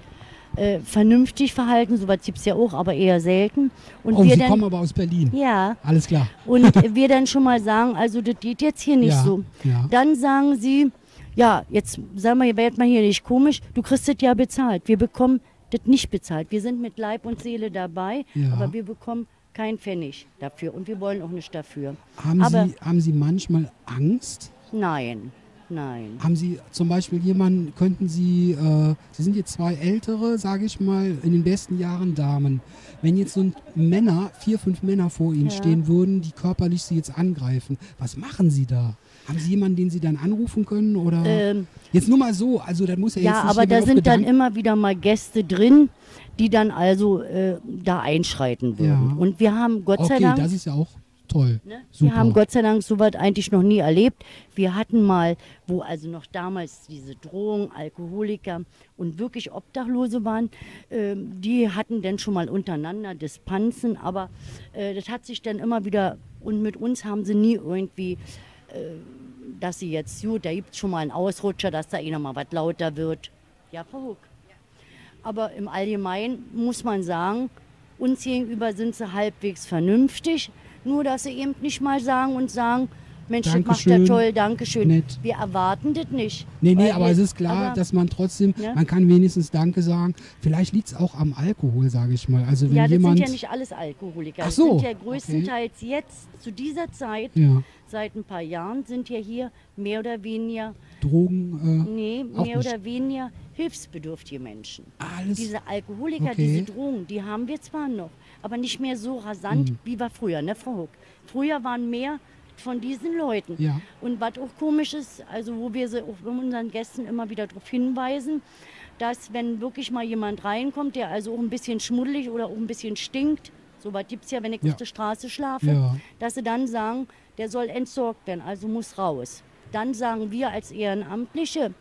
äh, vernünftig verhalten. Sowas gibt es ja auch, aber eher selten. Und Oh, wir Sie dann, kommen aber aus Berlin. ja, Alles klar. und wir dann schon mal sagen, also das geht jetzt hier nicht Ja, so. ja. Dann sagen sie, ja, jetzt sagen wir, werd mal hier nicht komisch, du kriegst das ja bezahlt. Wir bekommen das nicht bezahlt. Wir sind mit Leib und Seele dabei, Ja. aber wir bekommen keinen Pfennig dafür und wir wollen auch nicht dafür. Haben, Aber- Sie, haben Sie manchmal Angst? Nein, nein. Haben Sie zum Beispiel jemanden, könnten Sie, äh, Sie sind jetzt zwei ältere, sage ich mal, in den besten Jahren Damen. Wenn jetzt so Männer, vier, fünf Männer vor Ihnen Ja. stehen würden, die körperlich Sie jetzt angreifen, was machen Sie da? Haben Sie jemanden, den Sie dann anrufen können? Oder Ähm, jetzt nur mal so, also da muss ja, ja, jetzt nicht aber da sind dann Gedanken- immer wieder mal Gäste drin, die dann also äh, da einschreiten würden. Ja. Und wir haben Gott sei Okay, Dank das ist ja auch toll. Ne? Super. Wir haben Gott sei Dank sowas eigentlich noch nie erlebt. Wir hatten mal, wo also noch damals diese Drohungen, Alkoholiker und wirklich Obdachlose waren, ähm, die hatten dann schon mal untereinander Distanzen, aber äh, das hat sich dann immer wieder, und mit uns haben sie nie irgendwie, äh, dass sie jetzt, gut, da gibt es schon mal einen Ausrutscher, dass da einer mal was lauter wird. Ja, Frau Huck. Aber im Allgemeinen muss man sagen, uns gegenüber sind sie halbwegs vernünftig. Nur, dass sie eben nicht mal sagen und sagen, Mensch, das macht ja Dankeschön. toll, Dankeschön. Nett. Wir erwarten das nicht. Nee, nee, aber wir- es ist klar, dass man trotzdem, Ja. man kann wenigstens Danke sagen. Vielleicht liegt es auch am Alkohol, sage ich mal. Also wenn Ja, das jemand. sind ja nicht alles Alkoholiker. Ach Das so, sind ja größtenteils jetzt, zu dieser Zeit, ja, seit ein paar Jahren, sind ja hier mehr oder weniger, Drogen, nee, Auch mehr oder weniger hilfsbedürftige Menschen. äh, alles. Diese Alkoholiker, Okay. diese Drogen, die haben wir zwar noch, aber nicht mehr so rasant Mhm. wie wir früher, ne, Frau Huck? Früher waren mehr von diesen Leuten. Ja. Und was auch komisch ist, also wo wir unseren Gästen immer wieder darauf hinweisen, dass wenn wirklich mal jemand reinkommt, der also auch ein bisschen schmuddelig oder auch ein bisschen stinkt, so was gibt es ja, wenn ich Ja. auf der Straße schlafe, Ja. dass sie dann sagen, der soll entsorgt werden, also muss raus. Dann sagen wir als Ehrenamtliche,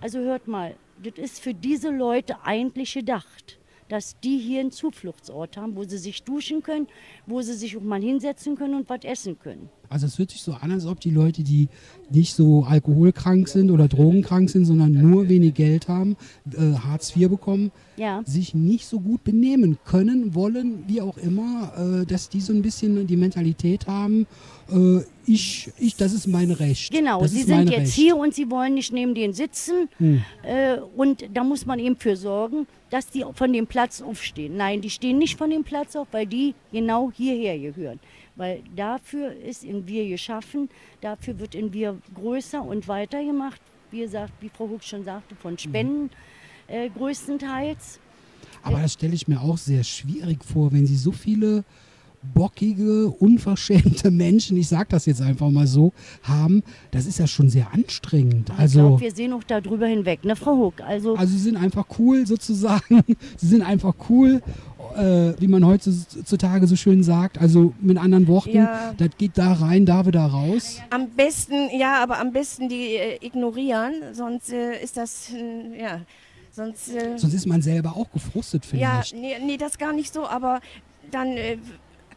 also hört mal, das ist für diese Leute eigentlich gedacht, dass die hier einen Zufluchtsort haben, wo sie sich duschen können, wo sie sich auch mal hinsetzen können und was essen können. Also es hört sich so an, als ob die Leute, die nicht so alkoholkrank sind oder drogenkrank sind, sondern nur wenig Geld haben, äh, Hartz IV bekommen, Ja. sich nicht so gut benehmen können, wollen, wie auch immer, äh, dass die so ein bisschen die Mentalität haben, äh, ich, ich, das ist mein Recht. Genau, das sie sind jetzt Recht. hier und sie wollen nicht neben denen sitzen. Hm. Äh, und da muss man eben für sorgen, dass die von dem Platz aufstehen. Nein, die stehen nicht von dem Platz auf, weil die genau hierher gehören. Weil dafür ist in wir geschaffen, dafür wird in wir größer und weiter gemacht. Wie gesagt, wie Frau Huck schon sagte, von Spenden äh, größtenteils. Aber das stelle ich mir auch sehr schwierig vor, wenn sie so viele bockige, unverschämte Menschen, ich sage das jetzt einfach mal so, haben. Das ist ja schon sehr anstrengend. ich Also, glaube, wir sehen auch darüber hinweg, ne, Frau Huck? Also, also sie sind einfach cool sozusagen. Sie sind einfach cool, äh, wie man heutzutage so schön sagt. Also mit anderen Worten, Ja. das geht da rein, da wieder raus. Am besten, ja, aber am besten die äh, ignorieren, sonst äh, ist das, äh, ja, sonst. Äh, Sonst ist man selber auch gefrustet ja, vielleicht. nee, nee, das gar nicht so, aber dann äh,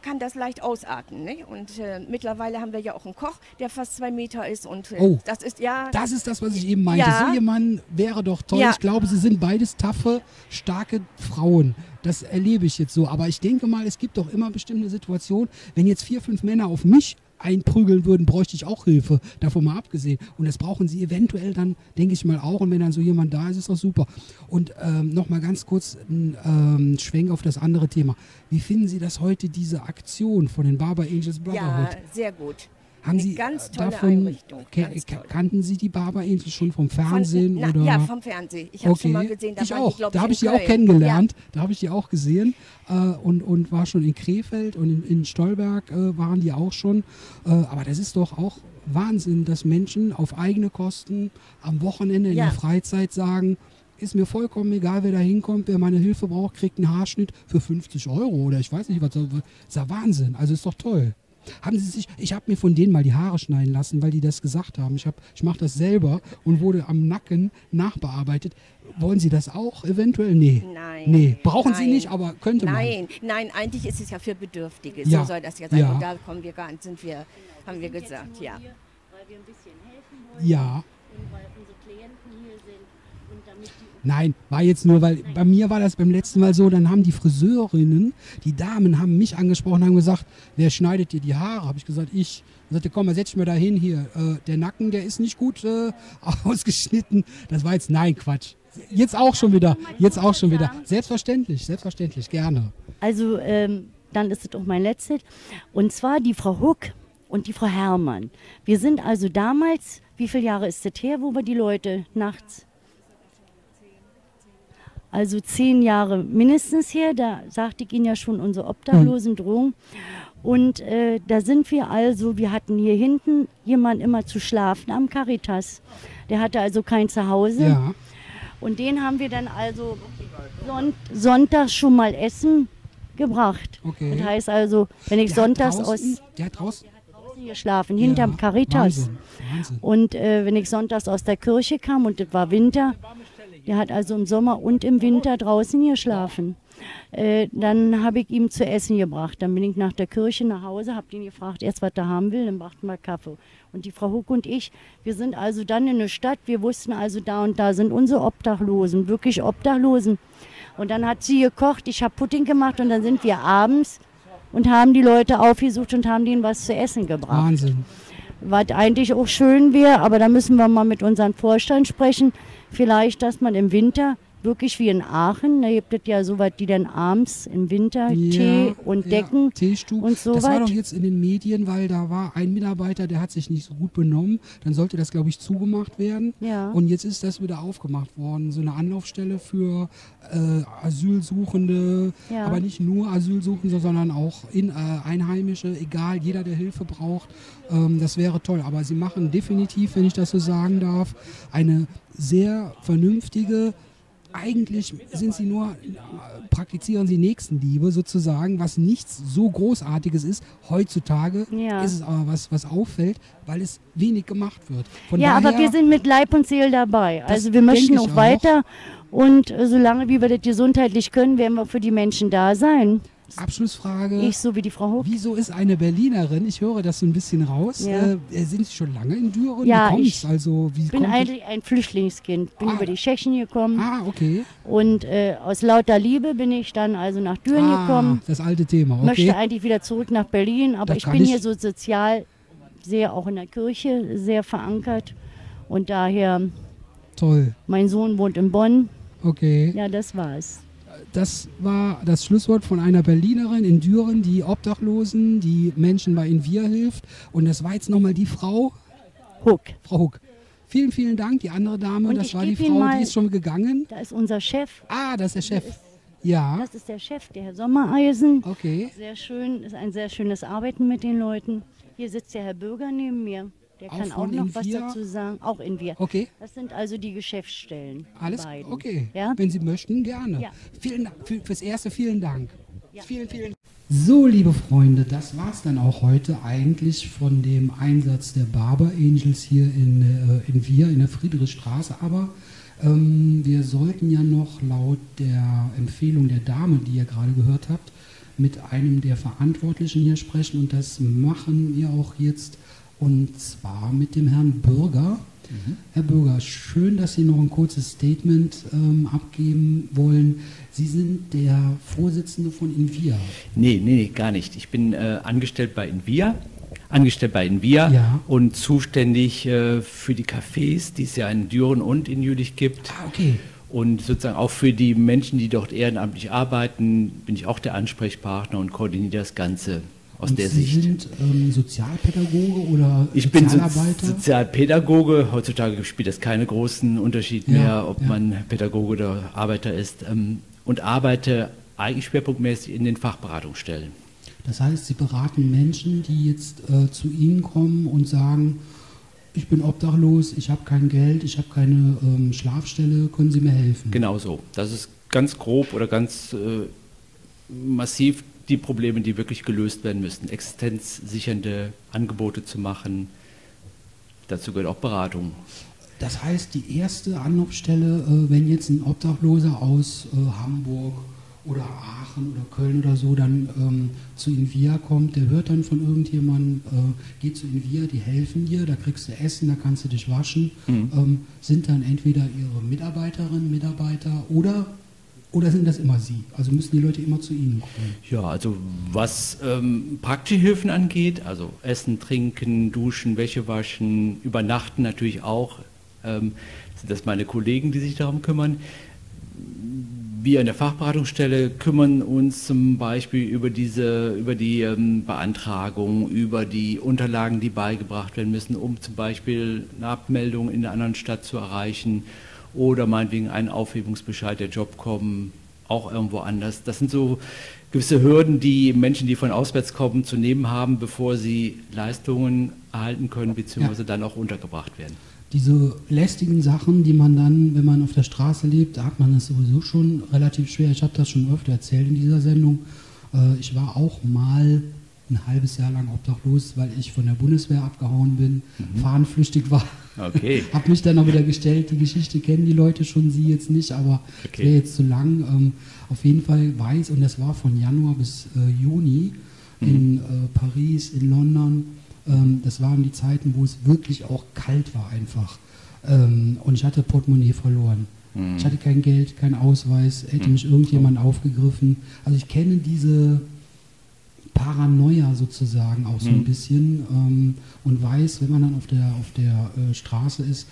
kann das leicht ausarten. Ne? Und äh, mittlerweile haben wir ja auch einen Koch, der fast zwei Meter ist und äh, Oh. das ist, ja, Das ist das, was ich eben meinte. Ja. So jemand wäre doch toll. Ja. Ich glaube, sie sind beides taffe, starke Frauen. Das erlebe ich jetzt so. Aber ich denke mal, es gibt doch immer bestimmte Situationen, wenn jetzt vier, fünf Männer auf mich einprügeln würden, bräuchte ich auch Hilfe, davon mal abgesehen. Und das brauchen sie eventuell dann, denke ich mal, auch. Und wenn dann so jemand da ist, ist das super. Und ähm, nochmal ganz kurz ein ähm, Schwenk auf das andere Thema. Wie finden Sie das heute, diese Aktion von den Barber Angels ja, Brotherhood? sehr gut. Haben Sie ganz tolle davon, Einrichtung, ganz toll. kannten Sie die Barber Angels schon vom Von- Fernsehen? na, oder? Ja, vom Fernsehen. Ich habe schon mal gesehen, da ich auch. die, da habe ich die auch kennengelernt. Da habe ich die auch gesehen äh, und, und war schon in Krefeld und in, in Stolberg äh, waren die auch schon. Äh, aber das ist doch auch Wahnsinn, dass Menschen auf eigene Kosten am Wochenende in Ja. der Freizeit sagen, ist mir vollkommen egal, wer da hinkommt, wer meine Hilfe braucht, kriegt einen Haarschnitt für 50 Euro oder ich weiß nicht, was. Das ist ja Wahnsinn. Also ist doch toll. Haben Sie sich, ich habe mir von denen mal die Haare schneiden lassen, weil die das gesagt haben. Ich, hab, ich mache das selber und wurde am Nacken nachbearbeitet. Wollen Sie das auch eventuell? Nee. Nein. Nee, brauchen Sie nein. nicht, aber könnte man. Nein, nein, eigentlich ist es ja für Bedürftige. Ja, So soll das ja sein. ja. Und da kommen wir gar nicht, sind wir, haben wir gesagt, ja. weil wir ein bisschen helfen wollen Ja, und weil unsere Klienten hier sind und damit Nein, war jetzt nur, weil bei mir war das beim letzten Mal so, dann haben die Friseurinnen, die Damen haben mich angesprochen, haben gesagt, wer schneidet dir die Haare? Habe ich gesagt, ich. Dann sagte, komm mal, setz dich mal da hin hier. Äh, der Nacken, der ist nicht gut äh, ausgeschnitten. Das war jetzt, nein, Quatsch. Jetzt auch schon wieder, jetzt auch schon wieder. Selbstverständlich, selbstverständlich, gerne. Also ähm, dann ist es auch mein letztes. Und zwar die Frau Huck und die Frau Herrmann. Wir sind also damals, wie viele Jahre ist das her, wo wir die Leute nachts also zehn Jahre mindestens her. Da sagte ich Ihnen ja schon unsere Obdachlosendrohung. Und äh, da sind wir also, wir hatten hier hinten jemanden immer zu schlafen am Caritas. Der hatte also kein Zuhause. Ja, Und den haben wir dann also son sonntags schon mal essen gebracht. Okay. Das heißt also, wenn ich der sonntags draußen, aus Der hat draußen. draußen hier schlafen, hinterm Ja, Caritas. Wahnsinn, Wahnsinn. Und äh, wenn ich sonntags aus der Kirche kam und es war Winter, der hat also im Sommer und im Winter draußen geschlafen. Äh, dann habe ich ihm zu essen gebracht. Dann bin ich nach der Kirche nach Hause, habe ihn gefragt, erst was er haben will, dann brachten wir Kaffee. Und die Frau Huck und ich, wir sind also dann in der Stadt, wir wussten also da und da sind unsere Obdachlosen, wirklich Obdachlosen. Und dann hat sie gekocht, ich habe Pudding gemacht und dann sind wir abends und haben die Leute aufgesucht und haben denen was zu essen gebracht Wahnsinn. was eigentlich auch schön wäre, aber da müssen wir mal mit unserem Vorstand sprechen. Vielleicht, dass man im Winter wirklich wie in Aachen, da gibt es ja so was, die dann abends im Winter Tee und Decken ja, und so Das war doch jetzt in den Medien, weil da war ein Mitarbeiter, der hat sich nicht so gut benommen. Dann sollte das, glaube ich, zugemacht werden. Ja. Und jetzt ist das wieder aufgemacht worden. So eine Anlaufstelle für äh, Asylsuchende, Ja. aber nicht nur Asylsuchende, sondern auch in, äh, Einheimische, egal, jeder, der Hilfe braucht. Ähm, das wäre toll. Aber sie machen definitiv, wenn ich das so sagen darf, eine sehr vernünftige eigentlich sind sie nur, praktizieren sie Nächstenliebe sozusagen, was nichts so Großartiges ist. Heutzutage Ja. ist es aber was, was auffällt, weil es wenig gemacht wird. Von ja, daher, aber wir sind mit Leib und Seele dabei. Also wir möchten denke auch auch. weiter und solange wie wir das gesundheitlich können, werden wir für die Menschen da sein. Abschlussfrage. Ich so wie die Frau Huck. Wieso ist eine Berlinerin, ich höre das so ein bisschen raus, Ja. äh, sind Sie schon lange in Düren? Ja, ich also, bin eigentlich ein Flüchtlingskind. Bin Ah. über die Tschechen gekommen Ah, okay. und äh, aus lauter Liebe bin ich dann also nach Düren Ah, gekommen. das alte Thema, okay. möchte eigentlich wieder zurück nach Berlin, aber Das ich bin ich- hier so sozial sehr auch in der Kirche sehr verankert und daher Toll, mein Sohn wohnt in Bonn. okay. Ja, das war's. Das war das Schlusswort von einer Berlinerin in Düren, die Obdachlosen, die Menschen bei Invia hilft. Und das war jetzt nochmal die Frau, Huck. Frau Huck. Vielen, vielen Dank. Die andere Dame, Und das war die Frau, mal- die ist schon gegangen. Da ist unser Chef. Ah, das ist der Chef. Ja, Das ist der Chef, der Herr Sommereisen. okay. Sehr schön, ist ein sehr schönes Arbeiten mit den Leuten. Hier sitzt der Herr Bürger neben mir. Der Auch kann auch noch was dazu sagen. Auch in wir. Okay, Das sind also die Geschäftsstellen. alles beiden. okay. Ja? Wenn Sie möchten, gerne. Ja. Vielen Dank für, fürs Erste, vielen Dank. Ja. Vielen, vielen So, liebe Freunde, das war es dann auch heute eigentlich von dem Einsatz der Barber Angels hier in, äh, in Vier, in der Friedrichstraße. Aber ähm, wir sollten ja noch laut der Empfehlung der Dame, die ihr gerade gehört habt, mit einem der Verantwortlichen hier sprechen. Und das machen wir auch jetzt. Und zwar mit dem Herrn Bürger. Herr Bürger, schön, dass Sie noch ein kurzes Statement ähm, abgeben wollen. Sie sind der Vorsitzende von Invia. Nee, nee, nee, gar nicht. Ich bin äh, angestellt bei Invia, angestellt bei Invia Ja. und zuständig äh, für die Cafés, die es ja in Düren und in Jülich gibt. Ah, okay. Und sozusagen auch für die Menschen, die dort ehrenamtlich arbeiten, bin ich auch der Ansprechpartner und koordiniere das Ganze aus Und der Sie Sicht. sind ähm, Sozialpädagoge oder Ich bin so Sozialarbeiter? Sozialpädagoge. Heutzutage spielt das keinen großen Unterschied Ja, mehr, ob ja. man Pädagoge oder Arbeiter ist. Ähm, und arbeite eigentlich schwerpunktmäßig in den Fachberatungsstellen. das heißt, Sie beraten Menschen, die jetzt äh, zu Ihnen kommen und sagen, ich bin obdachlos, ich habe kein Geld, ich habe keine ähm, Schlafstelle, können Sie mir helfen? Genau so. Das ist ganz grob oder ganz äh, massiv die Probleme, die wirklich gelöst werden müssen. Existenzsichernde Angebote zu machen. Dazu gehört auch Beratung. Das heißt, die erste Anlaufstelle, äh, wenn jetzt ein Obdachloser aus äh, Hamburg oder Aachen oder Köln oder so dann ähm, zu Invia kommt, der hört dann von irgendjemandem, äh, geht zu Invia, die helfen dir, da kriegst du Essen, da kannst du dich waschen, Mhm. ähm, sind dann entweder ihre Mitarbeiterinnen, Mitarbeiter oder, oder sind das immer sie? Also müssen die Leute immer zu ihnen kommen? Ja, also was ähm, praktische Hilfen angeht, also Essen, Trinken, Duschen, Wäsche waschen, Übernachten natürlich auch, ähm, sind das meine Kollegen, die sich darum kümmern. Wir in der Fachberatungsstelle kümmern uns zum Beispiel über diese, über die ähm, Beantragung, über die Unterlagen, die beigebracht werden müssen, um zum Beispiel eine Abmeldung in einer anderen Stadt zu erreichen oder meinetwegen einen Aufhebungsbescheid der Jobcom auch irgendwo anders. Das sind so gewisse Hürden, die Menschen, die von auswärts kommen, zu nehmen haben, bevor sie Leistungen erhalten können, beziehungsweise dann auch untergebracht werden. Diese lästigen Sachen, die man dann, wenn man auf der Straße lebt, da hat man es sowieso schon relativ schwer. Ich habe das schon öfter erzählt in dieser Sendung. Äh, ich war auch mal ein halbes Jahr lang obdachlos, weil ich von der Bundeswehr abgehauen bin, fahrenflüchtig war. Okay. Hab mich dann auch wieder gestellt. Die Geschichte kennen die Leute schon, sie jetzt nicht, aber es Okay. wäre jetzt zu lang. Ähm, auf jeden Fall weiß, und das war von Januar bis äh, Juni in äh, Paris, in London. Ähm, das waren die Zeiten, wo es wirklich auch kalt war einfach. Ähm, und ich hatte Portemonnaie verloren. Ich hatte kein Geld, kein Ausweis, hätte mich irgendjemand aufgegriffen. Also ich kenne diese Paranoia sozusagen auch so ein Mhm. bisschen ähm, und weiß, wenn man dann auf der, auf der äh, Straße ist,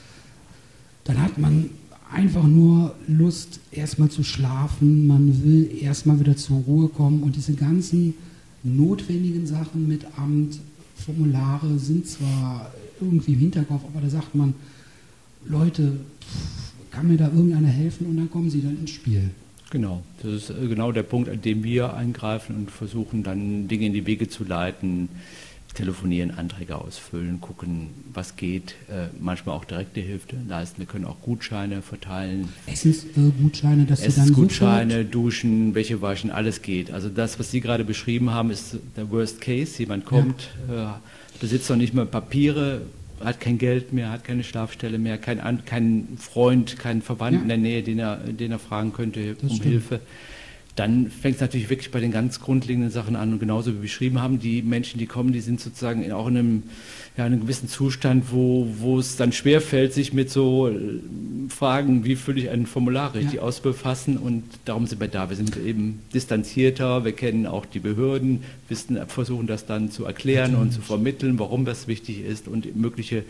dann hat man einfach nur Lust, erstmal zu schlafen, man will erstmal wieder zur Ruhe kommen und diese ganzen notwendigen Sachen mit Amt, Formulare sind zwar irgendwie im Hinterkopf, aber da sagt man, Leute, kann mir da irgendeiner helfen und dann kommen sie dann ins Spiel. Genau, das ist äh, genau der Punkt, an dem wir eingreifen und versuchen dann Dinge in die Wege zu leiten, telefonieren, Anträge ausfüllen, gucken, was geht, äh, manchmal auch direkte Hilfe leisten. Wir können auch Gutscheine verteilen, Essensgutscheine, dass sie dann Essensgutscheine, Duschen, Wäsche waschen, alles geht. Also das, was Sie gerade beschrieben haben, ist der Worst Case. Jemand kommt, äh, besitzt noch nicht mal Papiere, hat kein Geld mehr, hat keine Schlafstelle mehr, kein, keinen Freund, keinen Verwandten Ja. in der Nähe, den er, den er fragen könnte Das um stimmt. Hilfe. Dann fängt es natürlich wirklich bei den ganz grundlegenden Sachen an. Und genauso wie wir beschrieben haben, die Menschen, die kommen, die sind sozusagen in, auch in einem, ja, in einem gewissen Zustand, wo, wo es dann schwerfällt, sich mit so äh, Fragen, wie fülle ich ein Formular richtig Ja. aus, befassen. Und darum sind wir da. Wir sind eben distanzierter, wir kennen auch die Behörden, wissen, versuchen das dann zu erklären und zu vermitteln, warum das wichtig ist und mögliche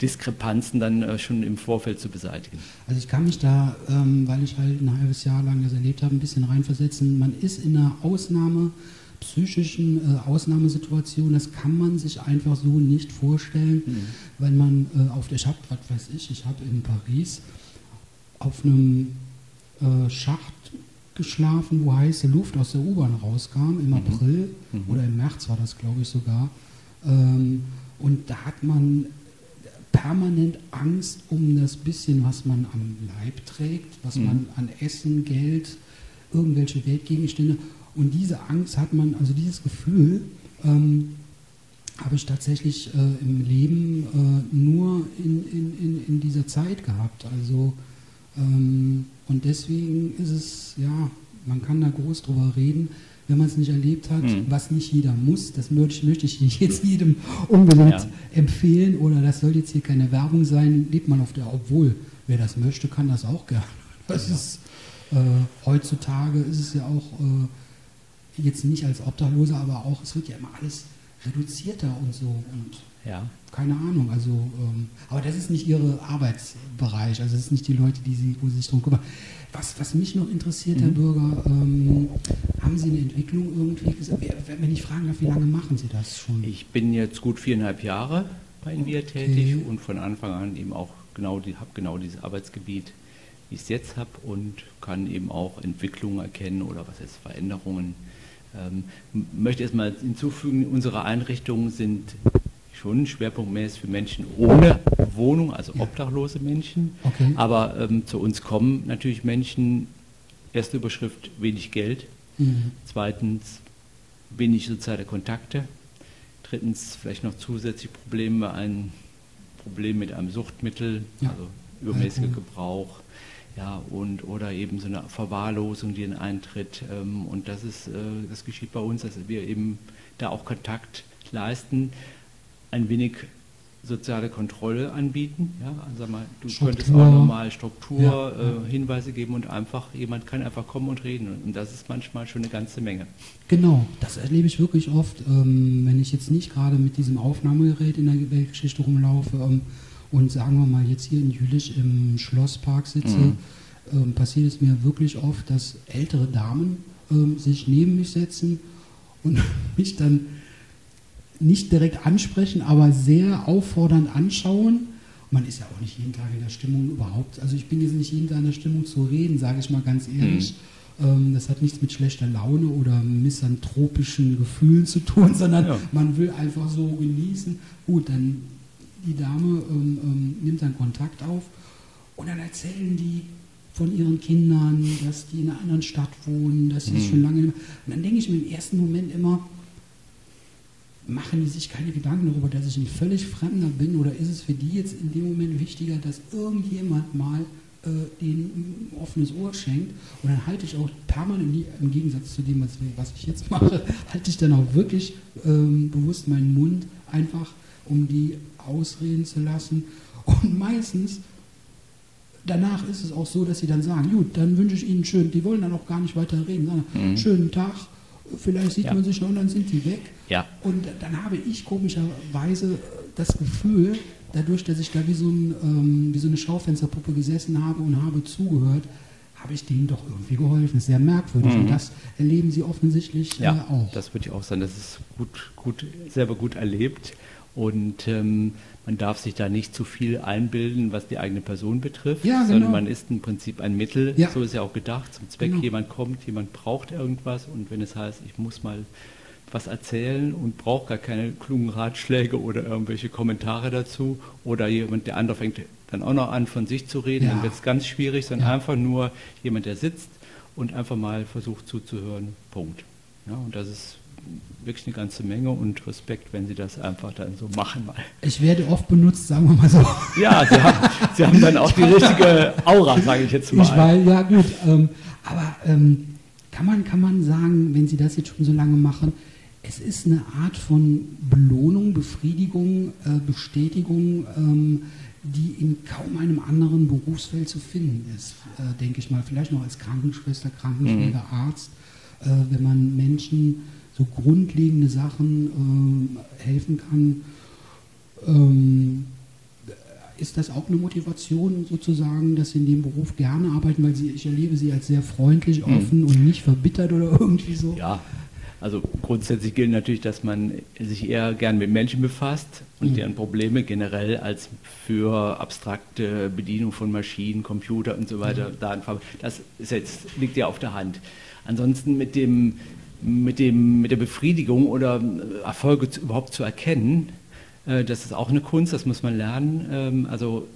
Diskrepanzen dann äh, schon im Vorfeld zu beseitigen. Also ich kann mich da, ähm, weil ich halt ein halbes Jahr lang das erlebt habe, ein bisschen reinversetzen. Man ist in einer Ausnahme, psychischen äh, Ausnahmesituation, das kann man sich einfach so nicht vorstellen, wenn man äh, auf der, ich habe, was weiß ich, ich habe in Paris auf einem äh, Schacht geschlafen, wo heiße Luft aus der U-Bahn rauskam, im April oder im März war das, glaube ich, sogar. Ähm, und da hat man permanent Angst um das bisschen, was man am Leib trägt, was man an Essen, Geld, irgendwelche Weltgegenstände. Und diese Angst hat man, also dieses Gefühl, ähm, habe ich tatsächlich äh, im Leben äh, nur in, in, in, in dieser Zeit gehabt. Also ähm, und deswegen ist es, ja, man kann da groß drüber reden, wenn man es nicht erlebt hat, Mhm. was nicht jeder muss. Das möchte ich, möchte ich jetzt jedem unbedingt Ja. empfehlen oder das soll jetzt hier keine Werbung sein, lebt man auf der, obwohl, wer das möchte, kann das auch gerne. Das ist, äh, heutzutage ist es ja auch äh, jetzt nicht als Obdachloser, aber auch, es wird ja immer alles reduzierter und so und Ja. keine Ahnung, also, ähm, aber das ist nicht Ihre Arbeitsbereich, also das sind nicht die Leute, die Sie, wo Sie sich drum kümmern. Was, was mich noch interessiert, Herr Bürger, ähm, haben Sie eine Entwicklung irgendwie Wenn ich fragen darf, wie lange machen Sie das schon? Ich bin jetzt gut viereinhalb Jahre bei Invia tätig Okay. und von Anfang an eben auch genau, die, habe genau dieses Arbeitsgebiet, wie ich es jetzt habe und kann eben auch Entwicklungen erkennen oder was heißt Veränderungen. Ähm, möchte erstmal hinzufügen, unsere Einrichtungen sind schon schwerpunktmäßig für Menschen ohne Wohnung, also obdachlose Menschen. Okay. Aber ähm, zu uns kommen natürlich Menschen, erste Überschrift, wenig Geld. Mhm. Zweitens wenig soziale Kontakte. Drittens vielleicht noch zusätzlich Probleme, ein Problem mit einem Suchtmittel, Ja. also übermäßiger. Gebrauch. Ja, und, oder eben so eine Verwahrlosung, die dann eintritt. Ähm, und das ist, äh, das geschieht bei uns, dass wir eben da auch Kontakt leisten, ein wenig soziale Kontrolle anbieten. Ja, also sag mal, du Struktur. könntest auch nochmal Struktur, Ja, äh, Hinweise geben und einfach, jemand kann einfach kommen und reden. Und das ist manchmal schon eine ganze Menge. Genau, das erlebe ich wirklich oft, ähm, wenn ich jetzt nicht gerade mit diesem Aufnahmegerät in der Weltgeschichte rumlaufe ähm, und sagen wir mal jetzt hier in Jülich im Schlosspark sitze, Mhm. ähm, passiert es mir wirklich oft, dass ältere Damen ähm, sich neben mich setzen und mich dann nicht direkt ansprechen, aber sehr auffordernd anschauen. Man ist ja auch nicht jeden Tag in der Stimmung überhaupt. Also ich bin jetzt nicht jeden Tag in der Stimmung zu reden, sage ich mal ganz ehrlich. Ähm, das hat nichts mit schlechter Laune oder misanthropischen Gefühlen zu tun, sondern Ja. man will einfach so genießen. Gut, dann die Dame ähm, ähm, nimmt dann Kontakt auf und dann erzählen die von ihren Kindern, dass die in einer anderen Stadt wohnen, dass sie Mhm. schon lange. Und dann denke ich mir im ersten Moment immer, machen die sich keine Gedanken darüber, dass ich ein völlig Fremder bin oder ist es für die jetzt in dem Moment wichtiger, dass irgendjemand mal äh, denen ein offenes Ohr schenkt und dann halte ich auch permanent, im Gegensatz zu dem, was, was ich jetzt mache, halte ich dann auch wirklich ähm, bewusst meinen Mund einfach, um die ausreden zu lassen und meistens danach ist es auch so, dass sie dann sagen, gut, dann wünsche ich Ihnen schön, die wollen dann auch gar nicht weiter reden, sondern Mhm. schönen Tag, vielleicht sieht Ja. man sich noch und dann sind die weg. Ja. Und dann habe ich komischerweise das Gefühl, dadurch, dass ich da wie so, ein, ähm, wie so eine Schaufensterpuppe gesessen habe und habe zugehört, habe ich denen doch irgendwie geholfen. Das ist sehr merkwürdig. Mhm. Und das erleben sie offensichtlich Ja, äh, auch. das würde ich auch sagen. Das ist gut, gut, selber gut erlebt. Und ähm, man darf sich da nicht zu viel einbilden, was die eigene Person betrifft, Ja, genau. sondern man ist im Prinzip ein Mittel. Ja. So ist ja auch gedacht. Zum Zweck, Genau. jemand kommt, jemand braucht irgendwas. Und wenn es heißt, ich muss mal was erzählen und brauche gar keine klugen Ratschläge oder irgendwelche Kommentare dazu oder jemand, der andere fängt dann auch noch an, von sich zu reden, Ja. dann wird es ganz schwierig, sondern einfach nur jemand, der sitzt und einfach mal versucht zuzuhören. Punkt. Ja, und das ist wirklich eine ganze Menge und Respekt, wenn Sie das einfach dann so machen mal. Ich werde oft benutzt, sagen wir mal so. Ja, Sie haben, Sie haben dann auch die richtige Aura, sage ich jetzt mal. Ich weiß, ja gut. Ähm, aber ähm, kann, man, kann man sagen, wenn Sie das jetzt schon so lange machen, es ist eine Art von Belohnung, Befriedigung, äh, Bestätigung, ähm, die in kaum einem anderen Berufsfeld zu finden ist, äh, denke ich mal. Vielleicht noch als Krankenschwester, Krankenpfleger, Arzt, äh, wenn man Menschen so grundlegende Sachen ähm, helfen kann. Ähm, ist das auch eine Motivation sozusagen, dass Sie in dem Beruf gerne arbeiten, weil Sie, ich erlebe Sie als sehr freundlich, Mhm. offen und nicht verbittert oder irgendwie so? Ja, also grundsätzlich gilt natürlich, dass man sich eher gern mit Menschen befasst und Mhm. deren Probleme generell als für abstrakte Bedienung von Maschinen, Computer und so weiter. Mhm. Datenverarbeitung. Das jetzt, liegt ja auf der Hand. Ansonsten mit dem mit, dem, mit der Befriedigung oder äh, Erfolge zu, überhaupt zu erkennen, äh, das ist auch eine Kunst, das muss man lernen. Ähm, also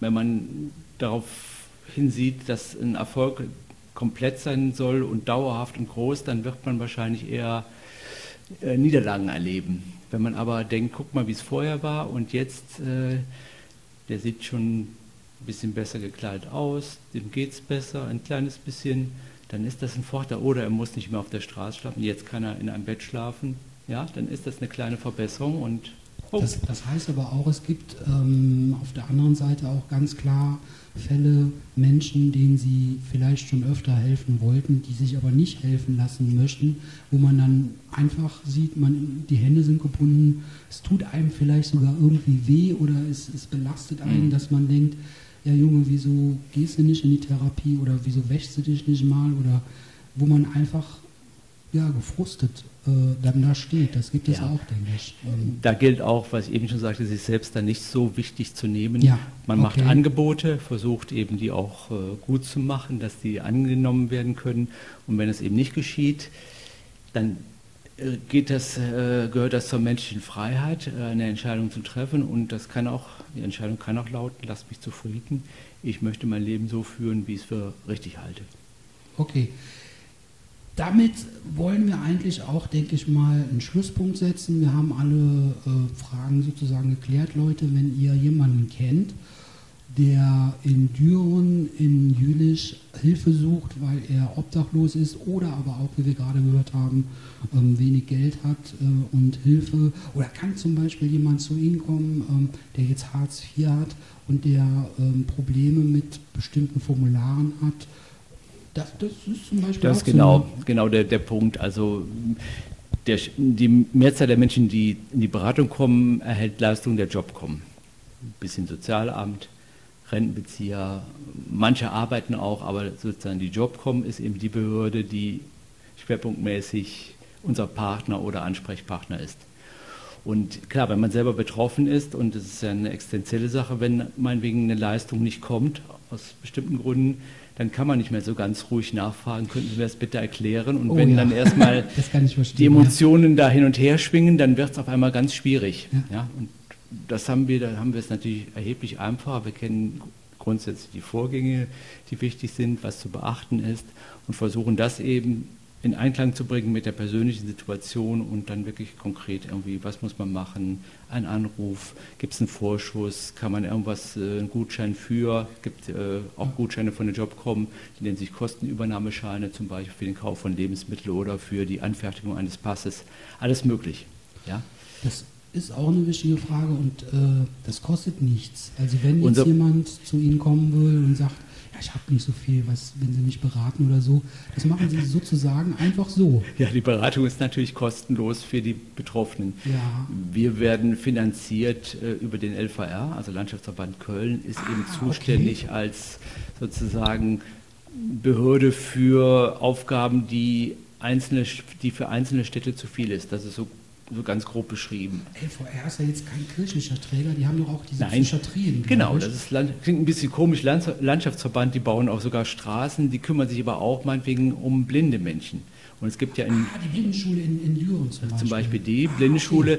wenn man darauf hinsieht, dass ein Erfolg komplett sein soll und dauerhaft und groß, dann wird man wahrscheinlich eher äh, Niederlagen erleben. Wenn man aber denkt, guck mal, wie es vorher war und jetzt, äh, der sieht schon ein bisschen besser gekleidet aus, dem geht es besser, ein kleines bisschen, dann ist das ein Vorteil. Oder er muss nicht mehr auf der Straße schlafen, jetzt kann er in einem Bett schlafen. Ja, dann ist das eine kleine Verbesserung und oh, Das, das heißt aber auch, es gibt ähm, auf der anderen Seite auch ganz klar Fälle, Menschen, denen sie vielleicht schon öfter helfen wollten, die sich aber nicht helfen lassen möchten, wo man dann einfach sieht, man, die Hände sind gebunden, es tut einem vielleicht sogar irgendwie weh oder es, es belastet einen, Mhm. dass man denkt, ja Junge, wieso gehst du nicht in die Therapie oder wieso wäschst du dich nicht mal oder wo man einfach ja, gefrustet äh, dann da steht. Das gibt es Ja. auch, denke ich. Ähm, Da gilt auch, was ich eben schon sagte, sich selbst dann nicht so wichtig zu nehmen. Ja, Man macht okay. Angebote, versucht eben die auch äh, gut zu machen, dass die angenommen werden können. Und wenn es eben nicht geschieht, dann geht das, äh, gehört das zur menschlichen Freiheit, äh, eine Entscheidung zu treffen. Und das kann auch, die Entscheidung kann auch lauten, lass mich zufrieden. Ich möchte mein Leben so führen, wie ich es für richtig halte. Okay. Damit wollen wir eigentlich auch, denke ich mal, einen Schlusspunkt setzen. Wir haben alle äh, Fragen sozusagen geklärt, Leute. Wenn ihr jemanden kennt, der in Düren, in Jülich Hilfe sucht, weil er obdachlos ist oder aber auch, wie wir gerade gehört haben, ähm, wenig Geld hat äh, und Hilfe. Oder kann zum Beispiel jemand zu Ihnen kommen, ähm, der jetzt Hartz IV hat und der ähm, Probleme mit bestimmten Formularen hat. Das, das ist zum Beispiel Das ist genau, so. genau der, der Punkt. Also der, die Mehrzahl der Menschen, die in die Beratung kommen, erhält Leistungen der Jobcom. Bis hin Sozialamt, Rentenbezieher, manche arbeiten auch, aber sozusagen die Jobcom ist eben die Behörde, die schwerpunktmäßig unser Partner oder Ansprechpartner ist. Und klar, wenn man selber betroffen ist, und es ist ja eine existenzielle Sache, wenn meinetwegen eine Leistung nicht kommt, aus bestimmten Gründen, dann kann man nicht mehr so ganz ruhig nachfragen, könnten Sie mir das bitte erklären? Und Oh wenn ja. dann erstmal die Emotionen da hin und her schwingen, dann wird es auf einmal ganz schwierig. Ja. Ja. und das haben wir, da haben wir es natürlich erheblich einfacher. Wir kennen grundsätzlich die Vorgänge, die wichtig sind, was zu beachten ist und versuchen das eben in Einklang zu bringen mit der persönlichen Situation und dann wirklich konkret irgendwie, was muss man machen, ein Anruf, gibt es einen Vorschuss, kann man irgendwas, äh, einen Gutschein für, gibt äh, auch Gutscheine von der Jobcom, die nennen sich Kostenübernahmescheine, zum Beispiel für den Kauf von Lebensmitteln oder für die Anfertigung eines Passes, alles möglich. Ja? Das ist auch eine wichtige Frage und äh, das kostet nichts. Also wenn jetzt Unser- jemand zu Ihnen kommen will und sagt, ja, ich habe nicht so viel, was, wenn Sie mich beraten oder so, das machen Sie sozusagen einfach so. Ja, die Beratung ist natürlich kostenlos für die Betroffenen. Ja. Wir werden finanziert äh, über den LVR, also Landschaftsverband Köln ist eben Ah, zuständig als sozusagen Behörde für Aufgaben, die, einzelne, die für einzelne Städte zu viel ist. Das ist so, so ganz grob beschrieben. LVR ist ja jetzt kein kirchlicher Träger, die haben doch auch diese Nein, Psychiatrien. genau, das ist, klingt ein bisschen komisch. Lands- Landschaftsverband, die bauen auch sogar Straßen, die kümmern sich aber auch meinetwegen um blinde Menschen. Und es gibt ja in, Ah, die Blindenschule in, in Düren zum Beispiel. Zum Beispiel die Blindenschule.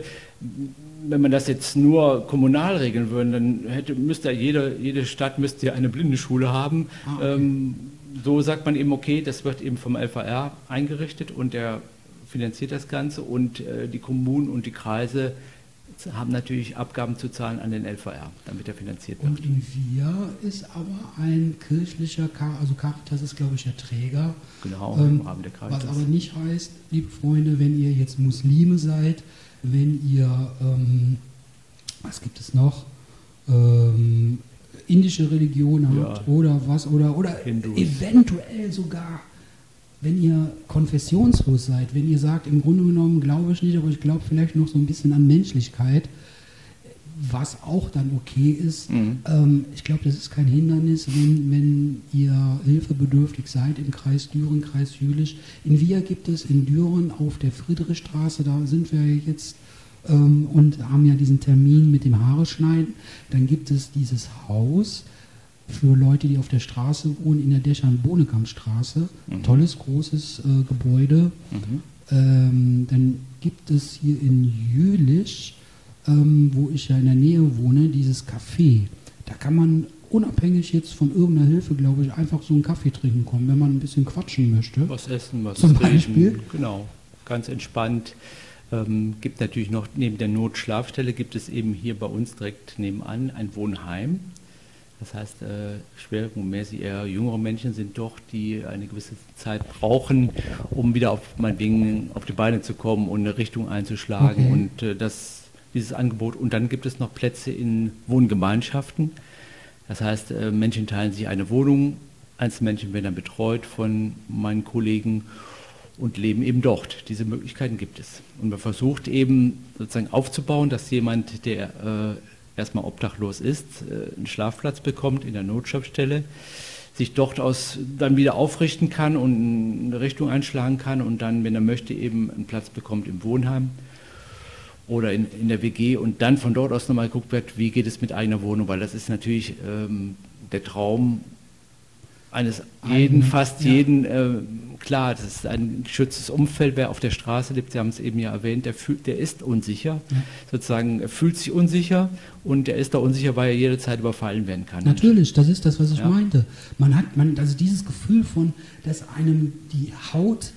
Wenn man das jetzt nur kommunal regeln würde, dann hätte, müsste jede, jede Stadt müsste ja eine Blindenschule haben. Ah, okay. ähm, so sagt man eben, okay, das wird eben vom LVR eingerichtet und der finanziert das Ganze und äh, die Kommunen und die Kreise haben natürlich Abgaben zu zahlen an den LVR, damit er finanziert wird. Und Wir ist aber ein kirchlicher, Car also Caritas ist glaube ich der Träger. Genau, Ähm, im Rahmen der was Caritas. aber nicht heißt, liebe Freunde, wenn ihr jetzt Muslime seid, wenn ihr, ähm, was gibt es noch, ähm, indische Religion habt Ja. oder was, oder, oder Hindus. eventuell sogar, wenn ihr konfessionslos seid, wenn ihr sagt, im Grunde genommen glaube ich nicht, aber ich glaube vielleicht noch so ein bisschen an Menschlichkeit, was auch dann okay ist. Mhm. Ähm, ich glaube, das ist kein Hindernis, wenn, wenn ihr hilfebedürftig seid im Kreis Düren, Kreis Jülich. In Via gibt es in Düren auf der Friedrichstraße, da sind wir jetzt ähm, und haben ja diesen Termin mit dem Haare schneiden. Dann gibt es dieses Haus für Leute, die auf der Straße wohnen, in der Dächern-Bonekamp-Straße. Tolles, großes äh, Gebäude. Mhm. Ähm, dann gibt es hier in Jülich, ähm, wo ich ja in der Nähe wohne, dieses Café. Da kann man unabhängig jetzt von irgendeiner Hilfe, glaube ich, einfach so einen Kaffee trinken kommen, wenn man ein bisschen quatschen möchte. Was essen, was Zum riechen. Beispiel? Genau, ganz entspannt. Ähm, gibt natürlich noch neben der Notschlafstelle gibt es eben hier bei uns direkt nebenan ein Wohnheim. Das heißt, äh, schwerpunktmäßig eher jüngere Menschen sind doch, die eine gewisse Zeit brauchen, um wieder auf meinetwegen auf die Beine zu kommen und eine Richtung einzuschlagen. Okay. Und äh, das, dieses Angebot. Und dann gibt es noch Plätze in Wohngemeinschaften. Das heißt, äh, Menschen teilen sich eine Wohnung, Einzelmenschen werden dann betreut von meinen Kollegen und leben eben dort. Diese Möglichkeiten gibt es. Und man versucht eben sozusagen aufzubauen, dass jemand, der äh, erstmal obdachlos ist, äh, einen Schlafplatz bekommt in der Notschaftsstelle, sich dort aus dann wieder aufrichten kann und eine Richtung einschlagen kann und dann, wenn er möchte, eben einen Platz bekommt im Wohnheim oder in, in der WG und dann von dort aus nochmal geguckt wird, wie geht es mit eigener Wohnung, weil das ist natürlich ähm, der Traum eines jeden, Eigene, fast ja. jeden, äh, klar, das ist ein geschütztes Umfeld, wer auf der Straße lebt, Sie haben es eben ja erwähnt, der, fühlt, der ist unsicher, Ja. sozusagen, er fühlt sich unsicher und er ist da unsicher, weil er jederzeit überfallen werden kann. Natürlich, das ist das, was ich Ja. meinte. Man hat, man, also dieses Gefühl von, dass einem die Haut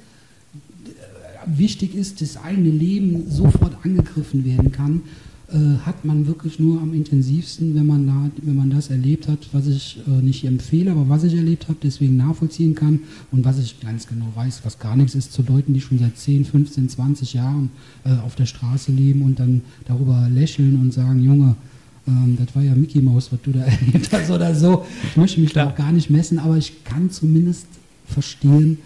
äh, wichtig ist, das eigene Leben sofort angegriffen werden kann. Äh, hat man wirklich nur am intensivsten, wenn man, da, wenn man das erlebt hat, was ich äh, nicht empfehle, aber was ich erlebt habe, deswegen nachvollziehen kann und was ich ganz genau weiß, was gar nichts ist zu Leuten, die schon seit 10, 15, 20 Jahren äh, auf der Straße leben und dann darüber lächeln und sagen, Junge, ähm, das war ja Mickey Mouse, was du da erlebt hast oder so. Ich möchte mich da auch gar nicht messen, aber ich kann zumindest verstehen,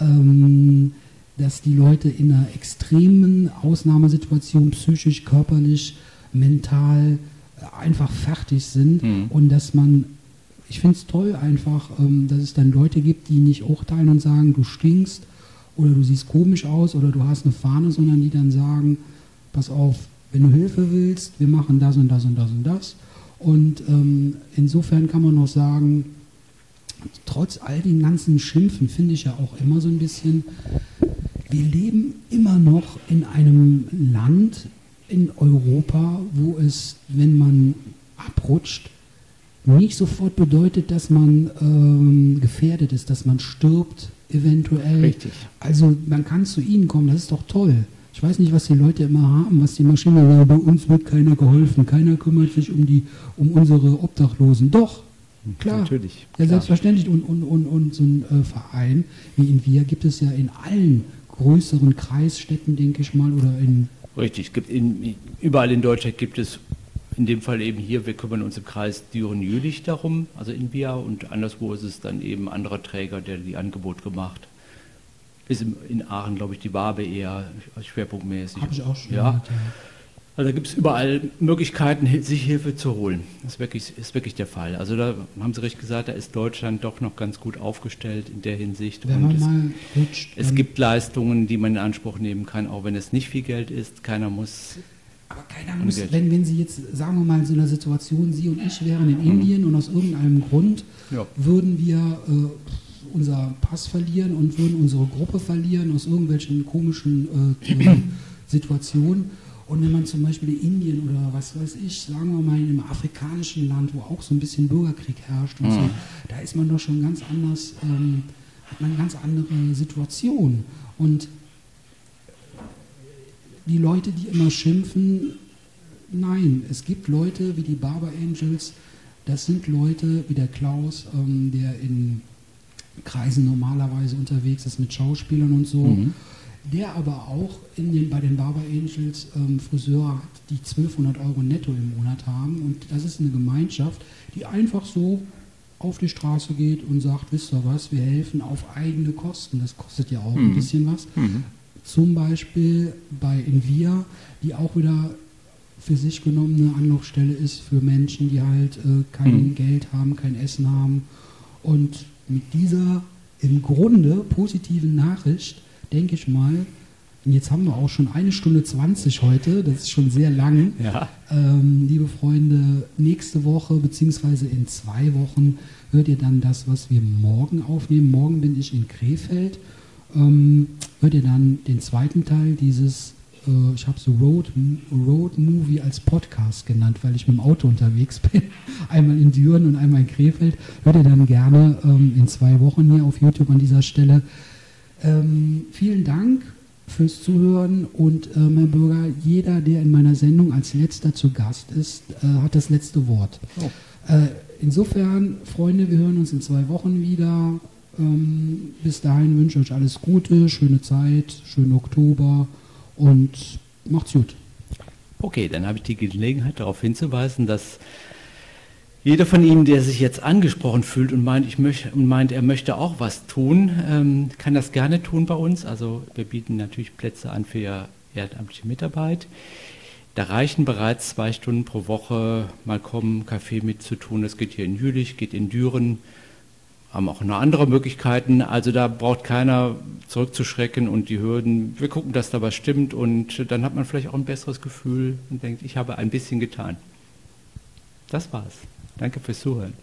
ähm, dass die Leute in einer extremen Ausnahmesituation psychisch, körperlich, mental äh, einfach fertig sind Mhm. und dass man, ich finde es toll einfach, ähm, dass es dann Leute gibt, die nicht urteilen und sagen, du stinkst oder du siehst komisch aus oder du hast eine Fahne, sondern die dann sagen, pass auf, wenn du Hilfe willst, wir machen das und das und das und das. Und ähm, insofern kann man noch sagen, trotz all den ganzen Schimpfen finde ich ja auch immer so ein bisschen, wir leben immer noch in einem Land in Europa, wo es, wenn man abrutscht, nicht sofort bedeutet, dass man ähm, gefährdet ist, dass man stirbt, eventuell. Richtig. Also man kann zu ihnen kommen, das ist doch toll. Ich weiß nicht, was die Leute immer haben, was die Maschine sagen, bei uns wird keiner geholfen, keiner kümmert sich um die, um unsere Obdachlosen. Doch, klar. Natürlich. Ja, selbstverständlich. Und, und, und, und so ein äh, Verein wie in Wir gibt es ja in allen größeren Kreisstädten, denke ich mal, oder in Richtig, es gibt in, überall in Deutschland gibt es, in dem Fall eben hier, wir kümmern uns im Kreis Düren-Jülich darum, also in Via, und anderswo ist es dann eben anderer Träger, der die Angebot gemacht. Ist in Aachen, glaube ich, die Wabe eher schwerpunktmäßig. habe ich auch schon Ja, gehört, ja. Also da gibt es überall Möglichkeiten, sich Hilfe zu holen. Das ist wirklich, ist wirklich der Fall. Also da haben Sie recht gesagt, da ist Deutschland doch noch ganz gut aufgestellt in der Hinsicht. Wenn Und man es- mal rutscht. es gibt Leistungen, die man in Anspruch nehmen kann, auch wenn es nicht viel Geld ist. Keiner muss. Aber keiner muss, wenn, wenn Sie jetzt, sagen wir mal, in so einer Situation, Sie und ich wären in Indien und aus irgendeinem Grund Ja. würden wir äh, unser Pass verlieren und würden unsere Gruppe verlieren aus irgendwelchen komischen äh, Situationen. Und wenn man zum Beispiel in Indien oder was weiß ich, sagen wir mal in einem afrikanischen Land, wo auch so ein bisschen Bürgerkrieg herrscht und so, da ist man doch schon ganz anders, ähm, hat man eine ganz andere Situation. Und die Leute, die immer schimpfen, nein, es gibt Leute wie die Barber Angels, das sind Leute wie der Klaus, ähm, der in Kreisen normalerweise unterwegs ist mit Schauspielern und so, Mhm. Der aber auch in den, bei den Barber Angels ähm, Friseure hat, die 1200 Euro netto im Monat haben. Und das ist eine Gemeinschaft, die einfach so auf die Straße geht und sagt, wisst ihr was, wir helfen auf eigene Kosten, das kostet ja auch ein bisschen was. Zum Beispiel bei Envia, die auch wieder für sich genommen eine Anlaufstelle ist für Menschen, die halt äh, kein Geld haben, kein Essen haben. Und mit dieser im Grunde positiven Nachricht, denke ich mal, und jetzt haben wir auch schon eine Stunde 20 heute, das ist schon sehr lang. Ja. Ähm, liebe Freunde, nächste Woche beziehungsweise in zwei Wochen hört ihr dann das, was wir morgen aufnehmen. Morgen bin ich in Krefeld. Ähm, hört ihr dann den zweiten Teil dieses, äh, ich habe so Road, Road Movie als Podcast genannt, weil ich mit dem Auto unterwegs bin. Einmal in Düren und einmal in Krefeld. Hört ihr dann gerne ähm, in zwei Wochen hier auf YouTube an dieser Stelle. Ähm, vielen Dank fürs Zuhören und ähm, Herr Bürger, jeder, der in meiner Sendung als letzter zu Gast ist, äh, hat das letzte Wort. Äh, insofern, Freunde, wir hören uns in zwei Wochen wieder. Ähm, bis dahin wünsche ich euch alles Gute, schöne Zeit, schönen Oktober und macht's gut. Okay, dann habe ich die Gelegenheit darauf hinzuweisen, dass jeder von Ihnen, der sich jetzt angesprochen fühlt und meint, ich möchte, und meint er möchte auch was tun, ähm, kann das gerne tun bei uns. Also wir bieten natürlich Plätze an für ehrenamtliche Mitarbeit. Da reichen bereits zwei Stunden pro Woche mal kommen, Kaffee mitzutun. Das geht hier in Jülich, geht in Düren, haben auch noch andere Möglichkeiten. Also da braucht keiner zurückzuschrecken und die Hürden. Wir gucken, dass da was stimmt und dann hat man vielleicht auch ein besseres Gefühl und denkt, ich habe ein bisschen getan. Das war's. Danke fürs Zuhören.